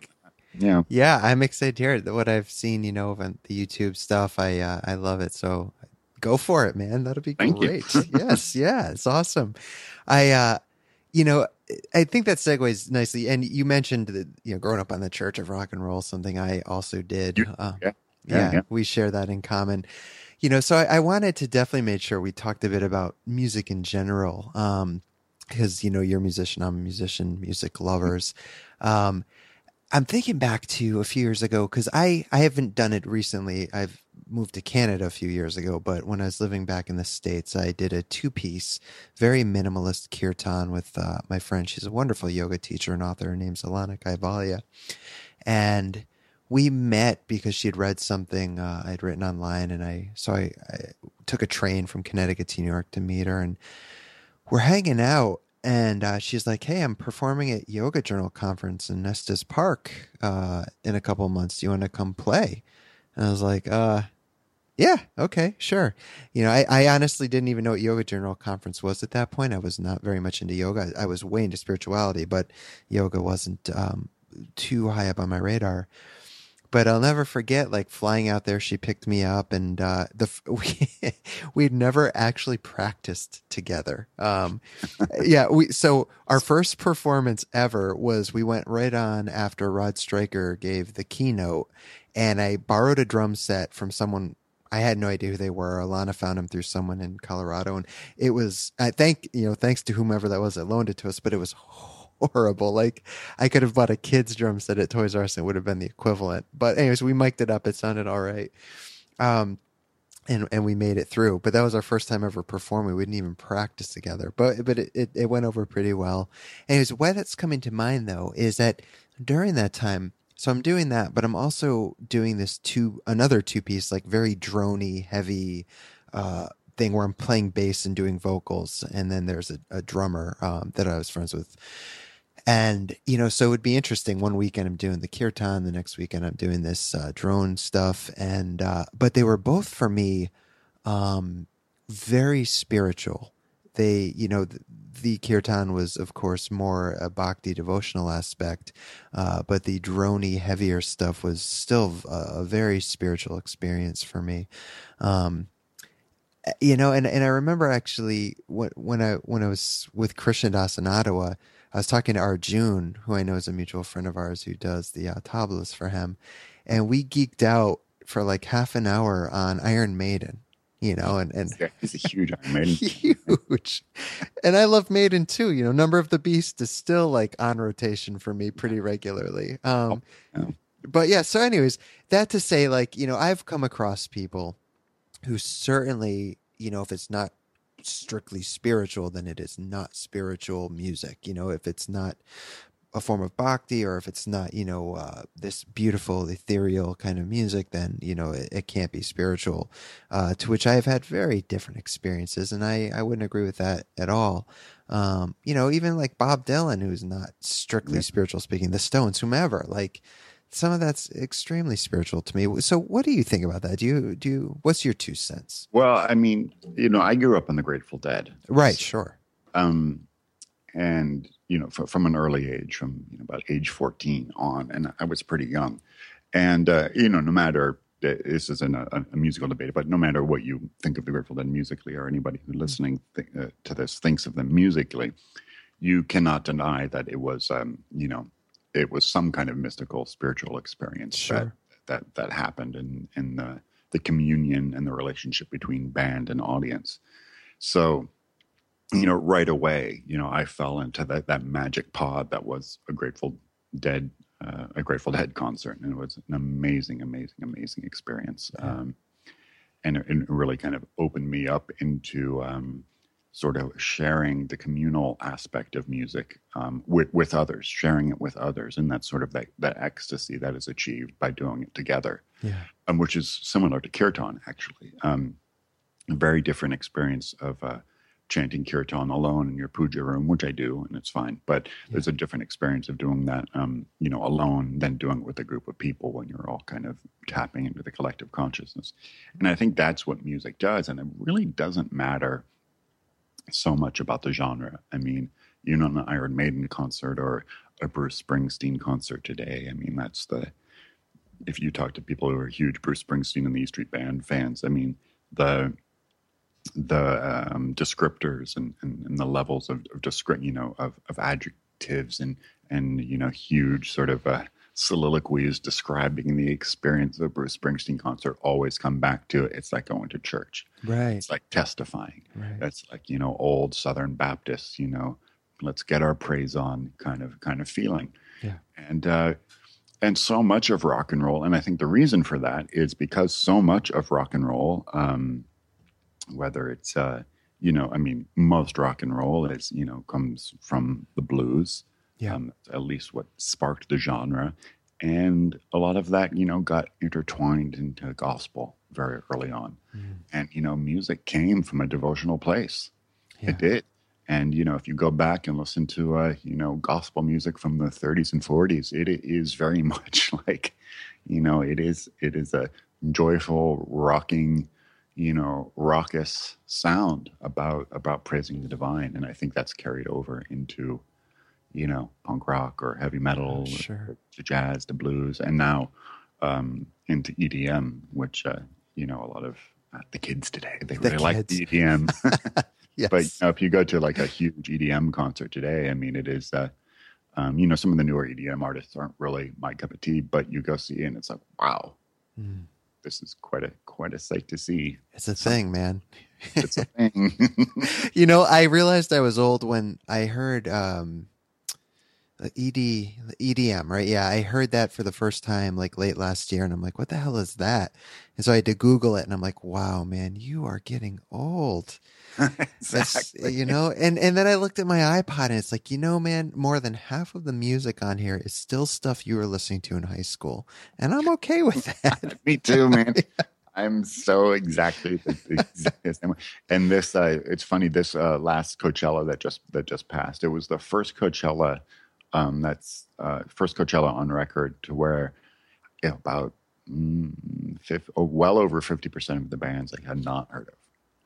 yeah, yeah, I'm excited to hear it. What I've seen, you know, on the YouTube stuff, I uh, I love it. So go for it, man. That'll be Thank great. yes, yeah, it's awesome. I, uh, you know, I think that segues nicely. And you mentioned that you know, growing up on the Church of Rock and Roll, something I also did. You- uh, yeah. yeah, Yeah, yeah. we share that in common. You know, so I, I wanted to definitely make sure we talked a bit about music in general. Um, because you know you're a musician, I'm a musician, music lovers. Um, I'm thinking back to a few years ago because I I haven't done it recently. I've moved to Canada a few years ago, but when I was living back in the states, I did a two piece, very minimalist kirtan with uh, my friend. She's a wonderful yoga teacher and author. Her name's Alanna Kaivalya, and we met because she had read something uh, I'd written online, and I so I, I took a train from Connecticut to New York to meet her, and we're hanging out. And uh, she's like, "Hey, I'm performing at Yoga Journal conference in Estes Park uh, in a couple months. Do you want to come play?" And I was like, "Uh, yeah, okay, sure." You know, I, I honestly didn't even know what Yoga Journal conference was at that point. I was not very much into yoga. I was way into spirituality, but yoga wasn't um, too high up on my radar but I'll never forget like flying out there. She picked me up, and uh, the we we'd never actually practiced together. Um, yeah, we so our first performance ever was we went right on after Rod Stryker gave the keynote, and I borrowed a drum set from someone. I had no idea who they were. Alanna found them through someone in Colorado, and it was I thank you know thanks to whomever that was that loaned it to us. But it was horrible. Like I could have bought a kid's drum set at Toys R Us and it would have been the equivalent. But anyways, we mic'd it up. It sounded all right. Um, and and we made it through. But that was our first time ever performing. We didn't even practice together. But but it, it, it went over pretty well. Anyways, why that's coming to mind though is that during that time, so I'm doing that, but I'm also doing this two another two piece, like very drony, heavy uh, thing where I'm playing bass and doing vocals, and then there's a, a drummer um, that I was friends with. And you know, so it would be interesting. One weekend I'm doing the kirtan, the next weekend I'm doing this uh, drone stuff, and uh, but they were both for me um, very spiritual. They, you know, the, the kirtan was, of course, more a bhakti devotional aspect, uh, but the drony, heavier stuff was still a, a very spiritual experience for me. Um, you know, and, and I remember actually when, when I when I was with Krishna Das in Ottawa, I was talking to Arjun, who I know is a mutual friend of ours who does the uh, tablas for him, and we geeked out for like half an hour on Iron Maiden you know, and and he's a huge Iron Maiden, huge. And I love Maiden too. You know, Number of the Beast is still like on rotation for me pretty regularly. Um, oh, but yeah. So, anyways, that to say, like, you know, I've come across people who certainly, you know, if it's not strictly spiritual, then it is not spiritual music. You know, if it's not a form of bhakti or if it's not you know uh, this beautiful ethereal kind of music then you know it, it can't be spiritual uh, to which i have had very different experiences and i i wouldn't agree with that at all um, you know even like bob dylan who's not strictly yeah. spiritual speaking the stones whomever like some of that's extremely spiritual to me. So what do you think about that? Do you do you what's your two cents? Well i mean you know i grew up on the grateful dead. Right sure. Um and you know, f- from an early age, from you know, about age 14 on, and I was pretty young. And uh, you know, no matter this isn't a, a, musical debate, but no matter what you think of the Grateful Dead musically, or anybody who's listening th- uh, to this thinks of them musically, you cannot deny that it was, um, you know, it was some kind of mystical, spiritual experience sure. that that that happened in in the the communion and the relationship between band and audience. So you know, right away, you know, I fell into that that magic pod that was a Grateful Dead, uh, a Grateful Dead concert, and it was an amazing, amazing, amazing experience. Yeah. Um, and it, it, really kind of opened me up into um, sort of sharing the communal aspect of music um, with with others, sharing it with others, and that's sort of that that ecstasy that is achieved by doing it together. Yeah, um, which is similar to kirtan, actually. Um, a very different experience of. Uh, chanting kirtan alone in your puja room, which I do, and it's fine. But yeah. there's a different experience of doing that, um, you know, alone than doing it with a group of people when you're all kind of tapping into the collective consciousness. And I think that's what music does, and it really doesn't matter so much about the genre. I mean, you know, an Iron Maiden concert or a Bruce Springsteen concert today. I mean, that's the if you talk to people who are huge Bruce Springsteen and the E Street Band fans, I mean, the the um, descriptors and, and, and, the levels of, of descript, you know, of, of adjectives and and you know, huge sort of uh, soliloquies describing the experience of a Bruce Springsteen concert always come back to it. It's like going to church. Right. It's like testifying. Right. It's like you know, old Southern Baptists. You know, let's get our praise on kind of kind of feeling. Yeah. And uh, and so much of rock and roll, and I think the reason for that is because so much of rock and roll. Um, whether it's uh, you know, I mean, most rock and roll is you know comes from the blues. Yeah. Um, at least what sparked the genre, and a lot of that you know got intertwined into gospel very early on, mm. and you know, music came from a devotional place. Yeah. It did. And you know, if you go back and listen to uh, you know gospel music from the 30s and 40s, it is very much like, you know, it is it is a joyful, rocking, you know raucous sound about about praising the divine and i think that's carried over into you know punk rock or heavy metal sure. to jazz to blues and now um, into edm which uh, you know a lot of uh, the kids today they the really kids. like edm yes. but you know, if you go to like a huge edm concert today i mean it is uh, um, you know some of the newer edm artists aren't really my cup of tea but you go see and it's like wow mm this is quite a quite a sight to see. It's a thing, man. It's a thing. you know, I realized I was old when I heard um The ED, the EDM, right? Yeah, I heard that for the first time like late last year, and I'm like, what the hell is that? And so I had to Google it, and I'm like, wow, man, you are getting old. Exactly. you know, and and then I looked at my iPod, and it's like, you know, man, more than half of the music on here is still stuff you were listening to in high school, and I'm okay with that. Me too, man. I'm so exactly the, the same way. And this, uh, it's funny. This uh, last Coachella that just that just passed, it was the first Coachella um, that's uh, first Coachella on record to where you know, about mm, fif- oh, well over fifty percent of the bands I had not heard of.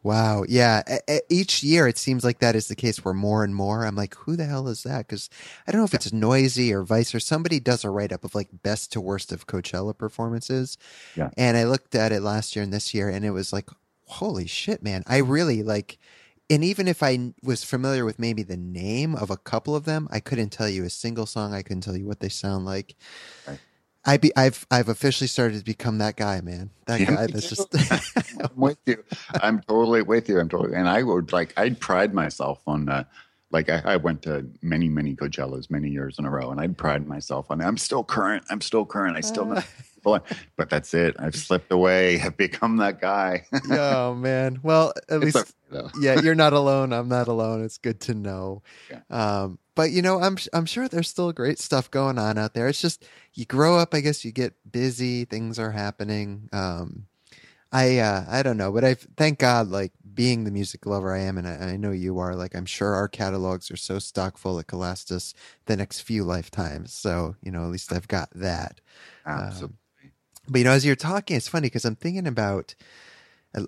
Wow. Yeah. E- e- Each year, it seems like that is the case where more and more I'm like, who the hell is that? Because I don't know if it's Noisey or vice or somebody does a write up of like best to worst of Coachella performances. Yeah. And I looked at it last year and this year and it was like, holy shit, man. I really like, and even if I was familiar with maybe the name of a couple of them, I couldn't tell you a single song. I couldn't tell you what they sound like. Right. I be I've I've officially started to become that guy, man. That Yeah, guy that's just I'm with you. I'm totally with you. I'm totally, and I would like, I'd pride myself on, uh, like, I, I went to many, many Coachellas many years in a row, and I'd pride myself on, I'm still current. I'm still current. I still But that's it. I've slipped away. I've become that guy. oh man. Well, at It's least okay, yeah, you're not alone. I'm not alone. It's good to know. Yeah. Um, but you know, I'm I'm sure there's still great stuff going on out there. It's just you grow up. I guess you get busy. Things are happening. Um, I uh, I don't know, but I thank God, like being the music lover I am, and I, I know you are. Like I'm sure our catalogs are so stock full it could last us the next few lifetimes. So you know, at least I've got that. Absolutely. But you know, as you're talking, it's funny because I'm thinking about.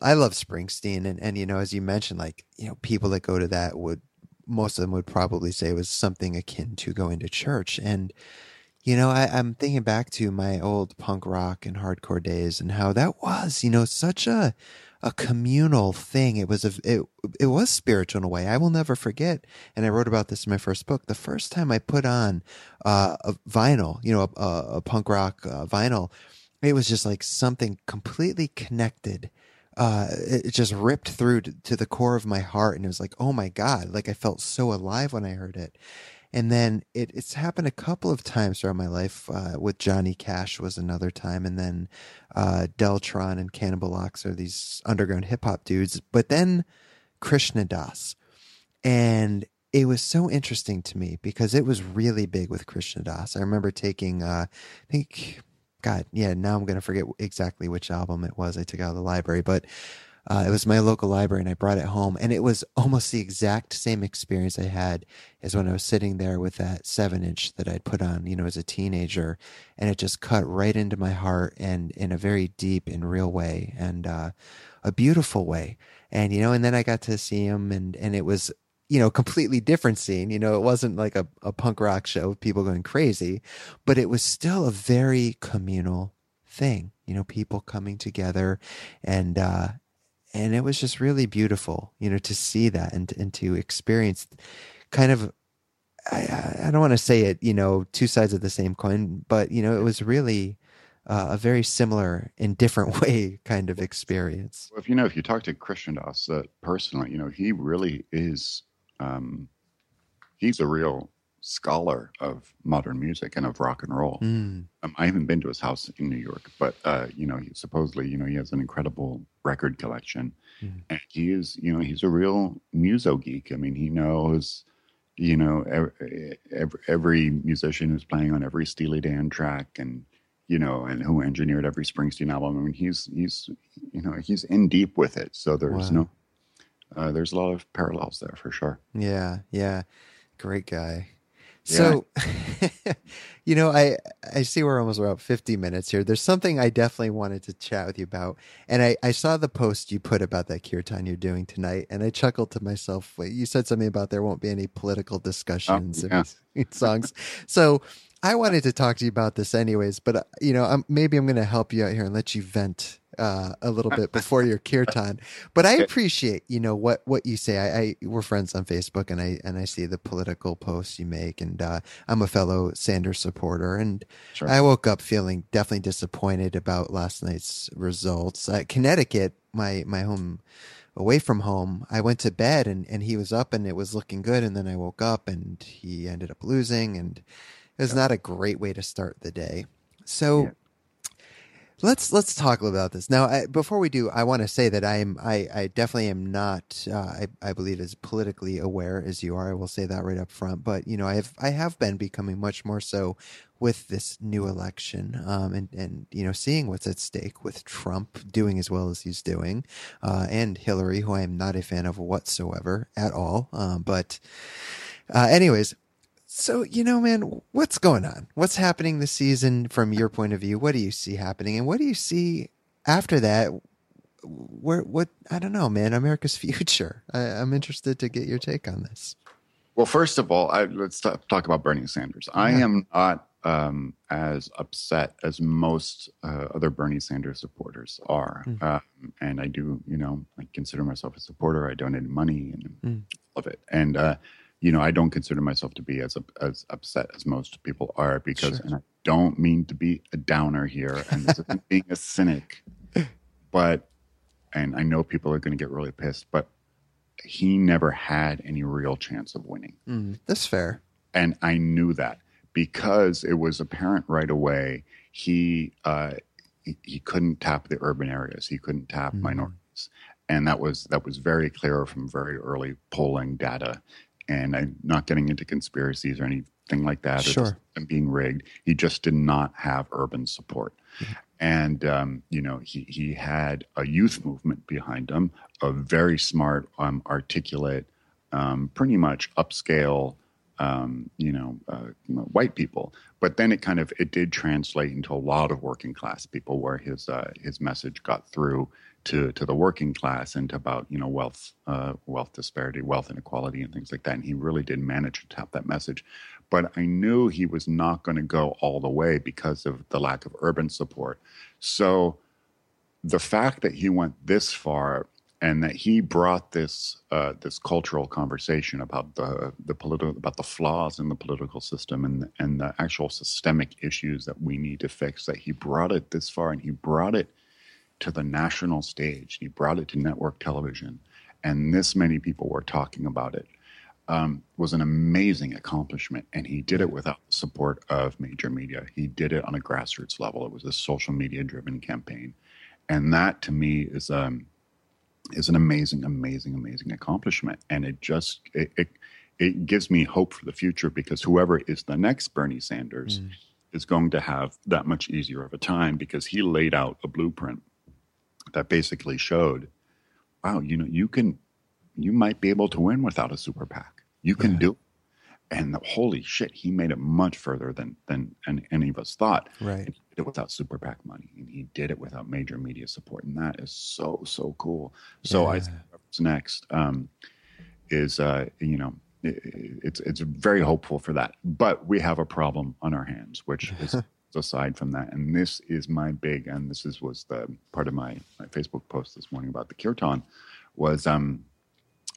I- love Springsteen, and and you know, as you mentioned, like you know, people that go to that would most of them would probably say it was something akin to going to church, and you know, I, I'm thinking back to my old punk rock and hardcore days, and how that was, you know, such a a communal thing. It was a it it was spiritual in a way. I will never forget, and I wrote about this in my first book. The first time I put on uh, a vinyl, you know, a, a, a punk rock uh, vinyl, it was just like something completely connected. Uh, it, just ripped through to, to the core of my heart, and it was like, oh my god! Like I felt so alive when I heard it. And then it, it's happened a couple of times throughout my life. Uh, with Johnny Cash was another time, and then uh, Deltron and Cannibal Ox are these underground hip hop dudes. But then Krishna Das, and it was so interesting to me because it was really big with Krishna Das. I remember taking, uh, I think, God, yeah, now I'm gonna forget exactly which album it was I took out of the library, but uh, it was my local library and I brought it home, and it was almost the exact same experience I had as when I was sitting there with that seven inch that I'd put on, you know, as a teenager, and it just cut right into my heart and in a very deep and real way and uh, a beautiful way, and you know, and then I got to see him, and and it was you know, completely different scene. You know, it wasn't like a, a punk rock show with people going crazy, but it was still a very communal thing. You know, people coming together and uh and it was just really beautiful, you know, to see that and and to experience kind of I, I don't want to say it, you know, two sides of the same coin, but you know, it was really uh, a very similar in different way kind of experience. Well, if you know, if you talk to Krishna Das uh, personally, you know, he really is, um, he's a real scholar of modern music and of rock and roll. Mm, Um, I haven't been to his house in New York, but uh, you know, he, supposedly, you know, he has an incredible record collection, Mhm. and he is, you know, he's a real muso geek. I mean, he knows, you know, every, every, every musician who's playing on every Steely Dan track, and you know, and who engineered every Springsteen album. I mean, he's he's, you know, he's in deep with it. So there's Wow. no, uh, there's a lot of parallels there for sure. Yeah, yeah. Great guy. So, you know, I I see we're almost about 50 minutes here. There's something I definitely wanted to chat with you about. And I, I saw the post you put about that kirtan you're doing tonight, and I chuckled to myself. Wait, You said something about there won't be any political discussions in yeah. these songs. So I wanted to talk to you about this anyways, but, uh, you know, I'm, maybe I'm going to help you out here and let you vent uh, a little bit before your kirtan. But I appreciate, you know, what what you say. I, I we're friends on Facebook, and I and I see the political posts you make, and uh, I'm a fellow Sanders supporter, and Sure. I woke up feeling definitely disappointed about last night's results. Uh, Connecticut, my my home away from home, I went to bed and, and he was up and it was looking good. And then I woke up and he ended up losing. And it was yeah. not a great way to start the day. So yeah. Let's let's talk about this now. I, before we do, I want to say that I am I, I definitely am not uh, I I believe as politically aware as you are. I will say that right up front. But you know, I have I have been becoming much more so with this new election um, and and you know seeing what's at stake with Trump doing as well as he's doing uh, and Hillary, who I am not a fan of whatsoever at all. Um, but uh, anyways, so you know, man, what's going on? What's happening this season from your point of view? What do you see happening, and what do you see after that? Where what I don't know, man. America's future. I, I'm interested to get your take on this. Well, first of all, I, let's talk, talk about Bernie Sanders. Yeah. I am not um, as upset as most uh, other Bernie Sanders supporters are. Mm. Um, and I do, you know, I consider myself a supporter. I donated money and mm. love it. And, uh, you know, I don't consider myself to be as as upset as most people are because, sure. and I don't mean to be a downer here, and this isn't being a cynic, but, and I know people are going to get really pissed, but he never had any real chance of winning. Mm, that's fair. And I knew that because it was apparent right away he uh, he, he, couldn't tap the urban areas. He couldn't tap mm-hmm. minorities, and that was that was very clear from very early polling data. And I'm not getting into conspiracies or anything like that. Sure. And being rigged. He just did not have urban support. And um, you know, he he had a youth movement behind him, a very smart, um, articulate, um, pretty much upscale um, you know, uh, white people. But then it kind of it did translate into a lot of working class people, where his uh, his message got through to to the working class and about you know wealth uh, wealth disparity, wealth inequality, and things like that. And he really did manage to tap that message. But I knew he was not going to go all the way because of the lack of urban support. So the fact that he went this far and that he brought this uh, this cultural conversation about the the political about the flaws in the political system and and the actual systemic issues that we need to fix. That he brought it this far, and he brought it to the national stage. He brought it to network television, and this many people were talking about it. Um, was an amazing accomplishment, and he did it without the support of major media. He did it on a grassroots level. It was a social media driven campaign, and that to me is um, is an amazing, amazing, amazing accomplishment. And it just it, it, it gives me hope for the future because whoever is the next Bernie Sanders mm. is going to have that much easier of a time because he laid out a blueprint that basically showed, wow, you know, you can you might be able to win without a super PAC. You can yeah. do and the, holy shit, he made it much further than than any of us thought. Right. And he did it without super PAC money, and he did it without major media support, and that is so so cool. So yeah. I think what's next um, is uh, you know it, it's it's very hopeful for that, but we have a problem on our hands, which is. aside from that and this is my big and this is was the part of my, my facebook post this morning about the kirtan was um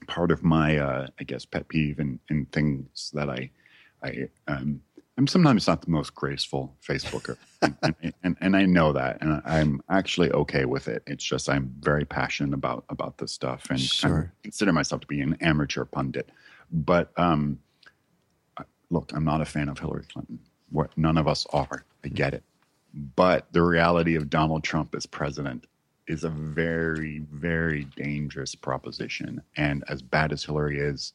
part of my, uh, I guess, pet peeve and, and things that I, I, um, I'm sometimes not the most graceful Facebooker, and, and, and, I know that, and I'm actually okay with it. It's just I'm very passionate about about this stuff, and sure. I consider myself to be an amateur pundit. But um, look, I'm not a fan of Hillary Clinton. What none of us are. I get it, but the reality of Donald Trump as president is a very, very dangerous proposition. And as bad as Hillary is,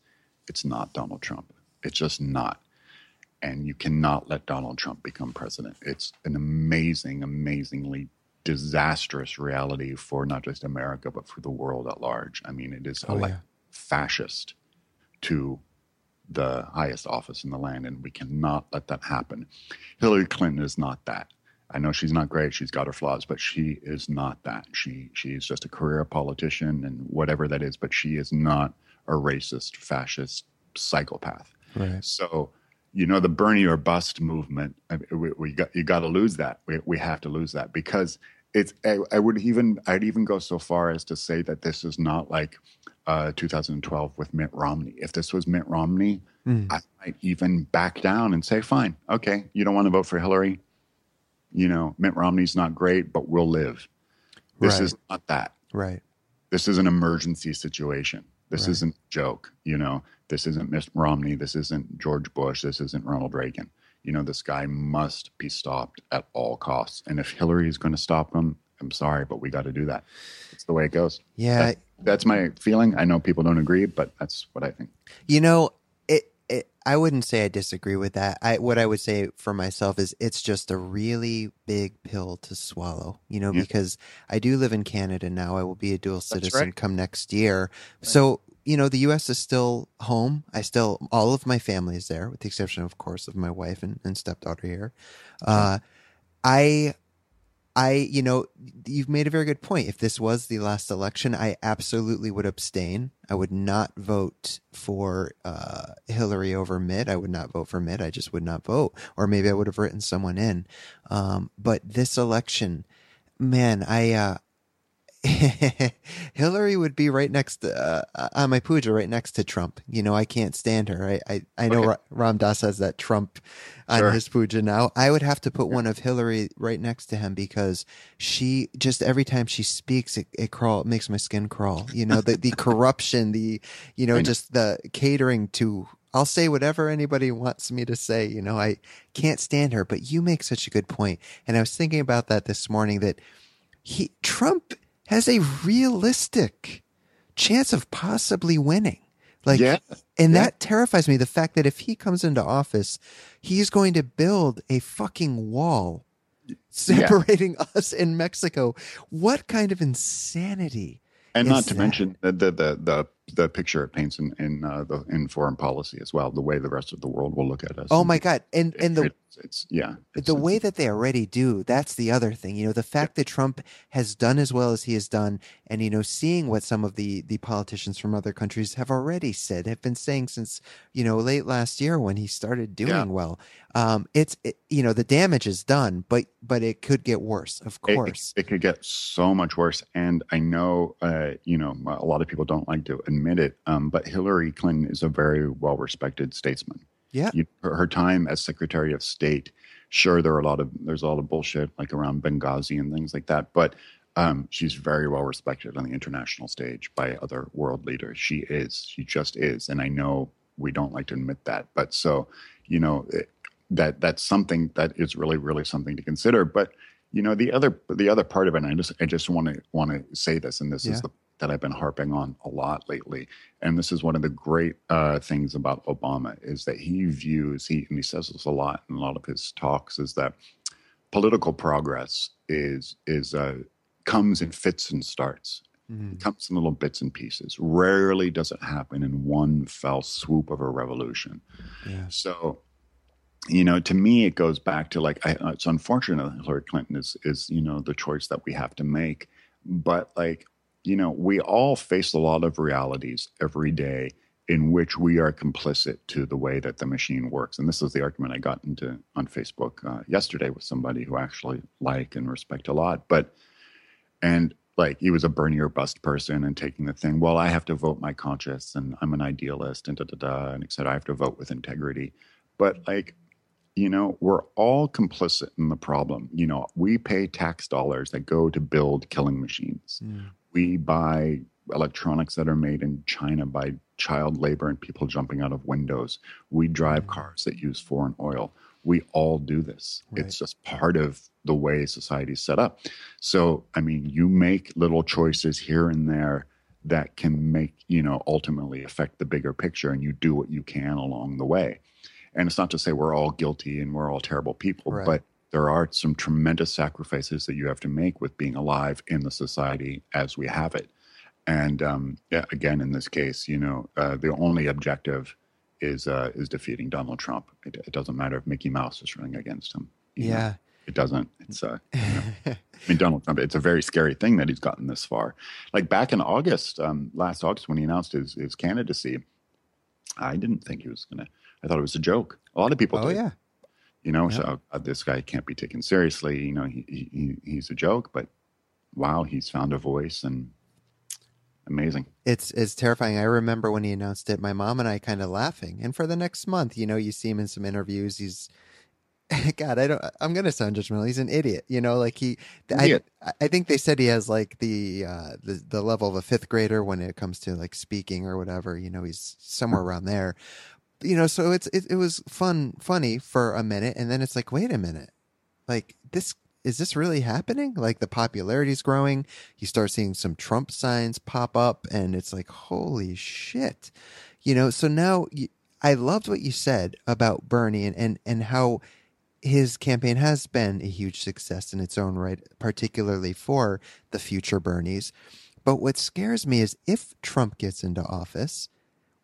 it's not Donald Trump. It's just not. And you cannot let Donald Trump become president. It's an amazing, amazingly disastrous reality for not just America, but for the world at large. I mean, it is oh, like yeah. fascist to the highest office in the land, and we cannot let that happen. Hillary Clinton is not that. I know she's not great. She's got her flaws, but she is not that. She she's just a career politician and whatever that is. But she is not a racist, fascist psychopath. Right. So, you know, the Bernie or bust movement. We, we got you got to lose that. We we have to lose that because it's. I, I, would even I'd even go so far as to say that this is not like uh, 2012 with Mitt Romney. If this was Mitt Romney, mm. I might even back down and say, fine, okay, you don't want to vote for Hillary you know, Mitt Romney's not great, but we'll live. This right. is not that. Right. This is an emergency situation. This Right. isn't joke. You know, this isn't Mitt Romney. This isn't George Bush. This isn't Ronald Reagan. You know, this guy must be stopped at all costs. And if Hillary is going to stop him, I'm sorry, but we got to do that. It's the way it goes. Yeah, That's my feeling. I know people don't agree, but that's what I think. You know, it, it I wouldn't say I disagree with that. I what I would say for myself is it's just a really big pill to swallow, you know, Yeah. because I do live in Canada now. I will be a dual citizen right. come next year. So, you know, the US is still home. I still all of my family is there, with the exception of course of my wife and, and stepdaughter here. Uh I I, you know, you've made a very good point. If this was the last election, I absolutely would abstain. I would not vote for uh, Hillary over Mitt. I would not vote for Mitt. I just would not vote. Or maybe I would have written someone in. Um, but this election, man, I, uh, Hillary would be right next to, uh, on my puja, right next to Trump. You know, I can't stand her. I, I, I know Okay. Ra- Ram Dass has that Trump on Sure. his puja now. I would have to put one of Hillary right next to him because she just every time she speaks, it, it crawl, it makes my skin crawl. You know, the, the corruption, the, you know, know. just the catering to, I'll say whatever anybody wants me to say. You know, I can't stand her, but you make such a good point. And I was thinking about that this morning that he, Trump has a realistic chance of possibly winning. Like, Yeah. and Yeah. that terrifies me. The fact that if he comes into office, he's going to build a fucking wall separating us and Mexico. What kind of insanity? and not to that? mention the the the the, the picture it paints in in uh, the in foreign policy as well. The way the rest of the world will look at us. Oh my god! And It- and the it's, it's yeah. It's, the way that they already do that's the other thing you know the fact that trump has done as well as he has done and you know seeing what some of the the politicians from other countries have already said have been saying since you know late last year when he started doing Yeah. well um it's it, you know the damage is done but but it could get worse of it- course it, could get so much worse. And I know, uh, you know, a lot of people don't like to admit it, um, but Hillary Clinton is a very well respected statesman. yeah you, her, her time as Secretary of State, sure, there are a lot of there's a lot of bullshit like around Benghazi and things like that, but um, she's very well respected on the international stage by other world leaders. She is, she just is, and I know we don't like to admit that, but so you know it, that that's something that is really really something to consider. But you know the other the other part of it, and I just I just want to want to say this, and this Yeah. is the that I've been harping on a lot lately. And this is one of the great uh, things about Obama is that he views he and he says this a lot in a lot of his talks is that political progress is is uh, comes in fits and starts. Mhm. It comes in little bits and pieces. Rarely does it happen in one fell swoop of a revolution. yeah So, you know, to me, it goes back to like, I, uh, it's unfortunate that Hillary Clinton is, is, you know, the choice that we have to make. But like, you know, we all face a lot of realities every day in which we are complicit to the way that the machine works. And this is the argument I got into on Facebook uh, yesterday with somebody who I actually like and respect a lot. But, and like he was a Bernie or bust person and taking the thing, well, I have to vote my conscience and I'm an idealist and da da da and cetera. I have to vote with integrity. But like, you know, we're all complicit in the problem. You know, we pay tax dollars that go to build killing machines. Mm. We buy electronics that are made in China by child labor and people jumping out of windows. We drive cars that use foreign oil. We all do this. Right. It's just part of the way society's set up. So, I mean, you make little choices here and there that can make, you know, ultimately affect the bigger picture and you do what you can along the way. And it's not to say we're all guilty and we're all terrible people, Right. but there are some tremendous sacrifices that you have to make with being alive in the society as we have it. And um, yeah, again, in this case, you know, uh, the only objective is uh, is defeating Donald Trump. It, it doesn't matter if Mickey Mouse is running against him. you know. yeah it doesn't. It's uh, you know, I mean, Donald Trump. It's a very scary thing that he's gotten this far. Like back in August, um, last August, when he announced his his candidacy, I didn't think he was gonna. I thought it was a joke. A lot of people. oh did yeah you know Yeah. so uh, this guy can't be taken seriously you know he, he he- he's a joke but wow he's found a voice and amazing it's it's terrifying. I remember when he announced it, my mom and I kind of laughing. And for the next month, you know, you see him in some interviews. He's God, I don't. I'm gonna sound judgmental. He's an idiot. You know, like he. I, I think they said he has like the uh the the level of a fifth grader when it comes to like speaking or whatever. You know, he's somewhere around there. You know, so it's it, it was fun, funny for a minute, and then it's like, wait a minute, like this is this really happening? Like the popularity's growing. You start seeing some Trump signs pop up, and it's like, holy shit. You know, so now you, I loved what you said about Bernie and, and, and how his campaign has been a huge success in its own right, particularly for the future Bernies. But what scares me is if Trump gets into office,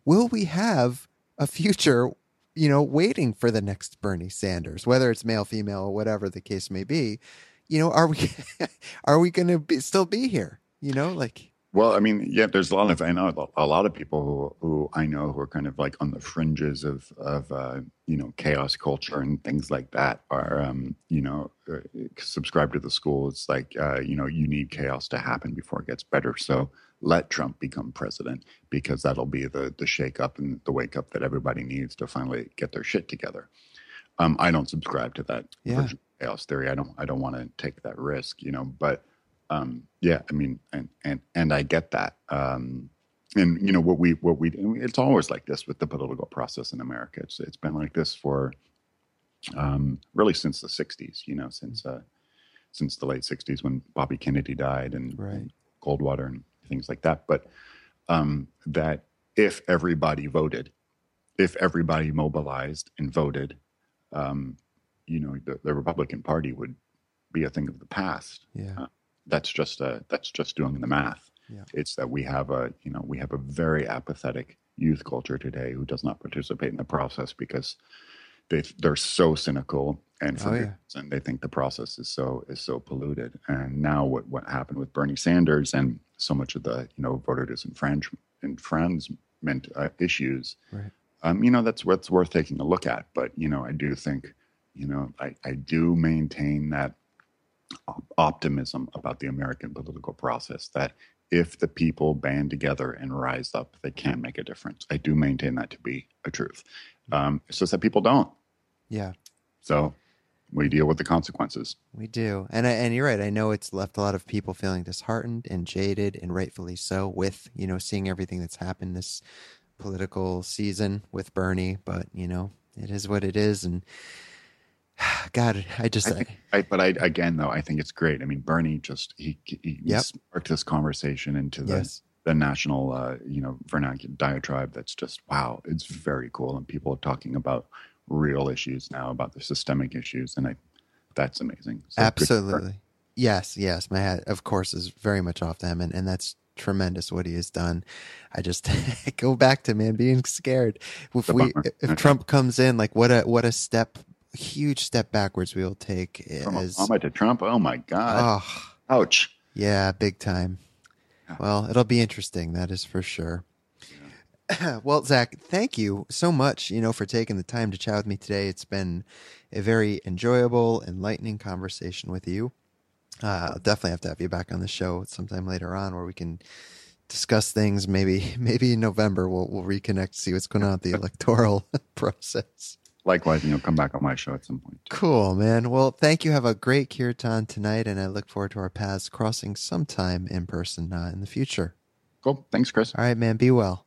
will we have a future, you know, waiting for the next Bernie Sanders, whether it's male, female, or whatever the case may be? You know, are we are we going to be, still be here? You know, like Well, I mean, yeah, there's a lot of I know a lot of people who who I know who are kind of like on the fringes of of uh, you know chaos culture and things like that are um, you know uh, subscribe to the school. It's like uh, you know you need chaos to happen before it gets better. So let Trump become president because that'll be the the shake up and the wake up that everybody needs to finally get their shit together. Um, I don't subscribe to that Yeah. chaos theory. I don't I don't want to take that risk, you know. But um, yeah, I mean, and and and I get that. Um, and you know what we what we it's always like this with the political process in America. It's it's been like this for um, really since the '60s. You know, since uh, since the late '60s when Bobby Kennedy died and, Right. and Goldwater and things like that. But um, that if everybody voted, if everybody mobilized and voted, um, you know, the, the Republican Party would be a thing of the past yeah, that's just a that's just doing the math Yeah. it's that we have a you know we have a very apathetic youth culture today who does not participate in the process because they they're so cynical and for Oh, yeah. reason. they think the process is so is so polluted and now what what happened with Bernie Sanders and so much of the you know voter disenfranchment enfranchisement uh, issues right. um, you know that's what's worth taking a look at. But you know, I do think, you know, I, I do maintain that optimism about the American political process that if the people band together and rise up, they can make a difference. I do maintain that to be a truth. Um, it's just that people don't. Yeah. So we deal with the consequences. We do, and I, and you're right. I know it's left a lot of people feeling disheartened and jaded, and rightfully so. With you know seeing everything that's happened this political season with Bernie, but you know it is what it is, and God, I just I think, I, but I again though, I think it's great. I mean, Bernie just he, he Yep. sparked this conversation into the yes, the national uh, you know vernacular diatribe that's just wow it's very cool and people are talking about real issues now about the systemic issues and i that's amazing So absolutely, yes, yes. My hat, of course, is very much off to him, and and that's tremendous what he has done. I just go back to man being scared. If The we bummer. if Trump comes in, like what a what a step, huge step backwards we will take from obama to trump oh my god oh ouch Yeah, big time. Well, it'll be interesting, that is for sure. well, Zach, thank you so much, you know, for taking the time to chat with me today. It's been a very enjoyable, enlightening conversation with you. Uh, I'll definitely have to have you back on the show sometime later on where we can discuss things. Maybe, maybe in November we'll we'll reconnect, see what's going on with the electoral process. likewise and you'll come back on my show at some point Cool, man. Well, thank you. Have a great kirtan tonight, and I look forward to our paths crossing sometime in person uh, in the future. cool thanks chris All right, man. Be well.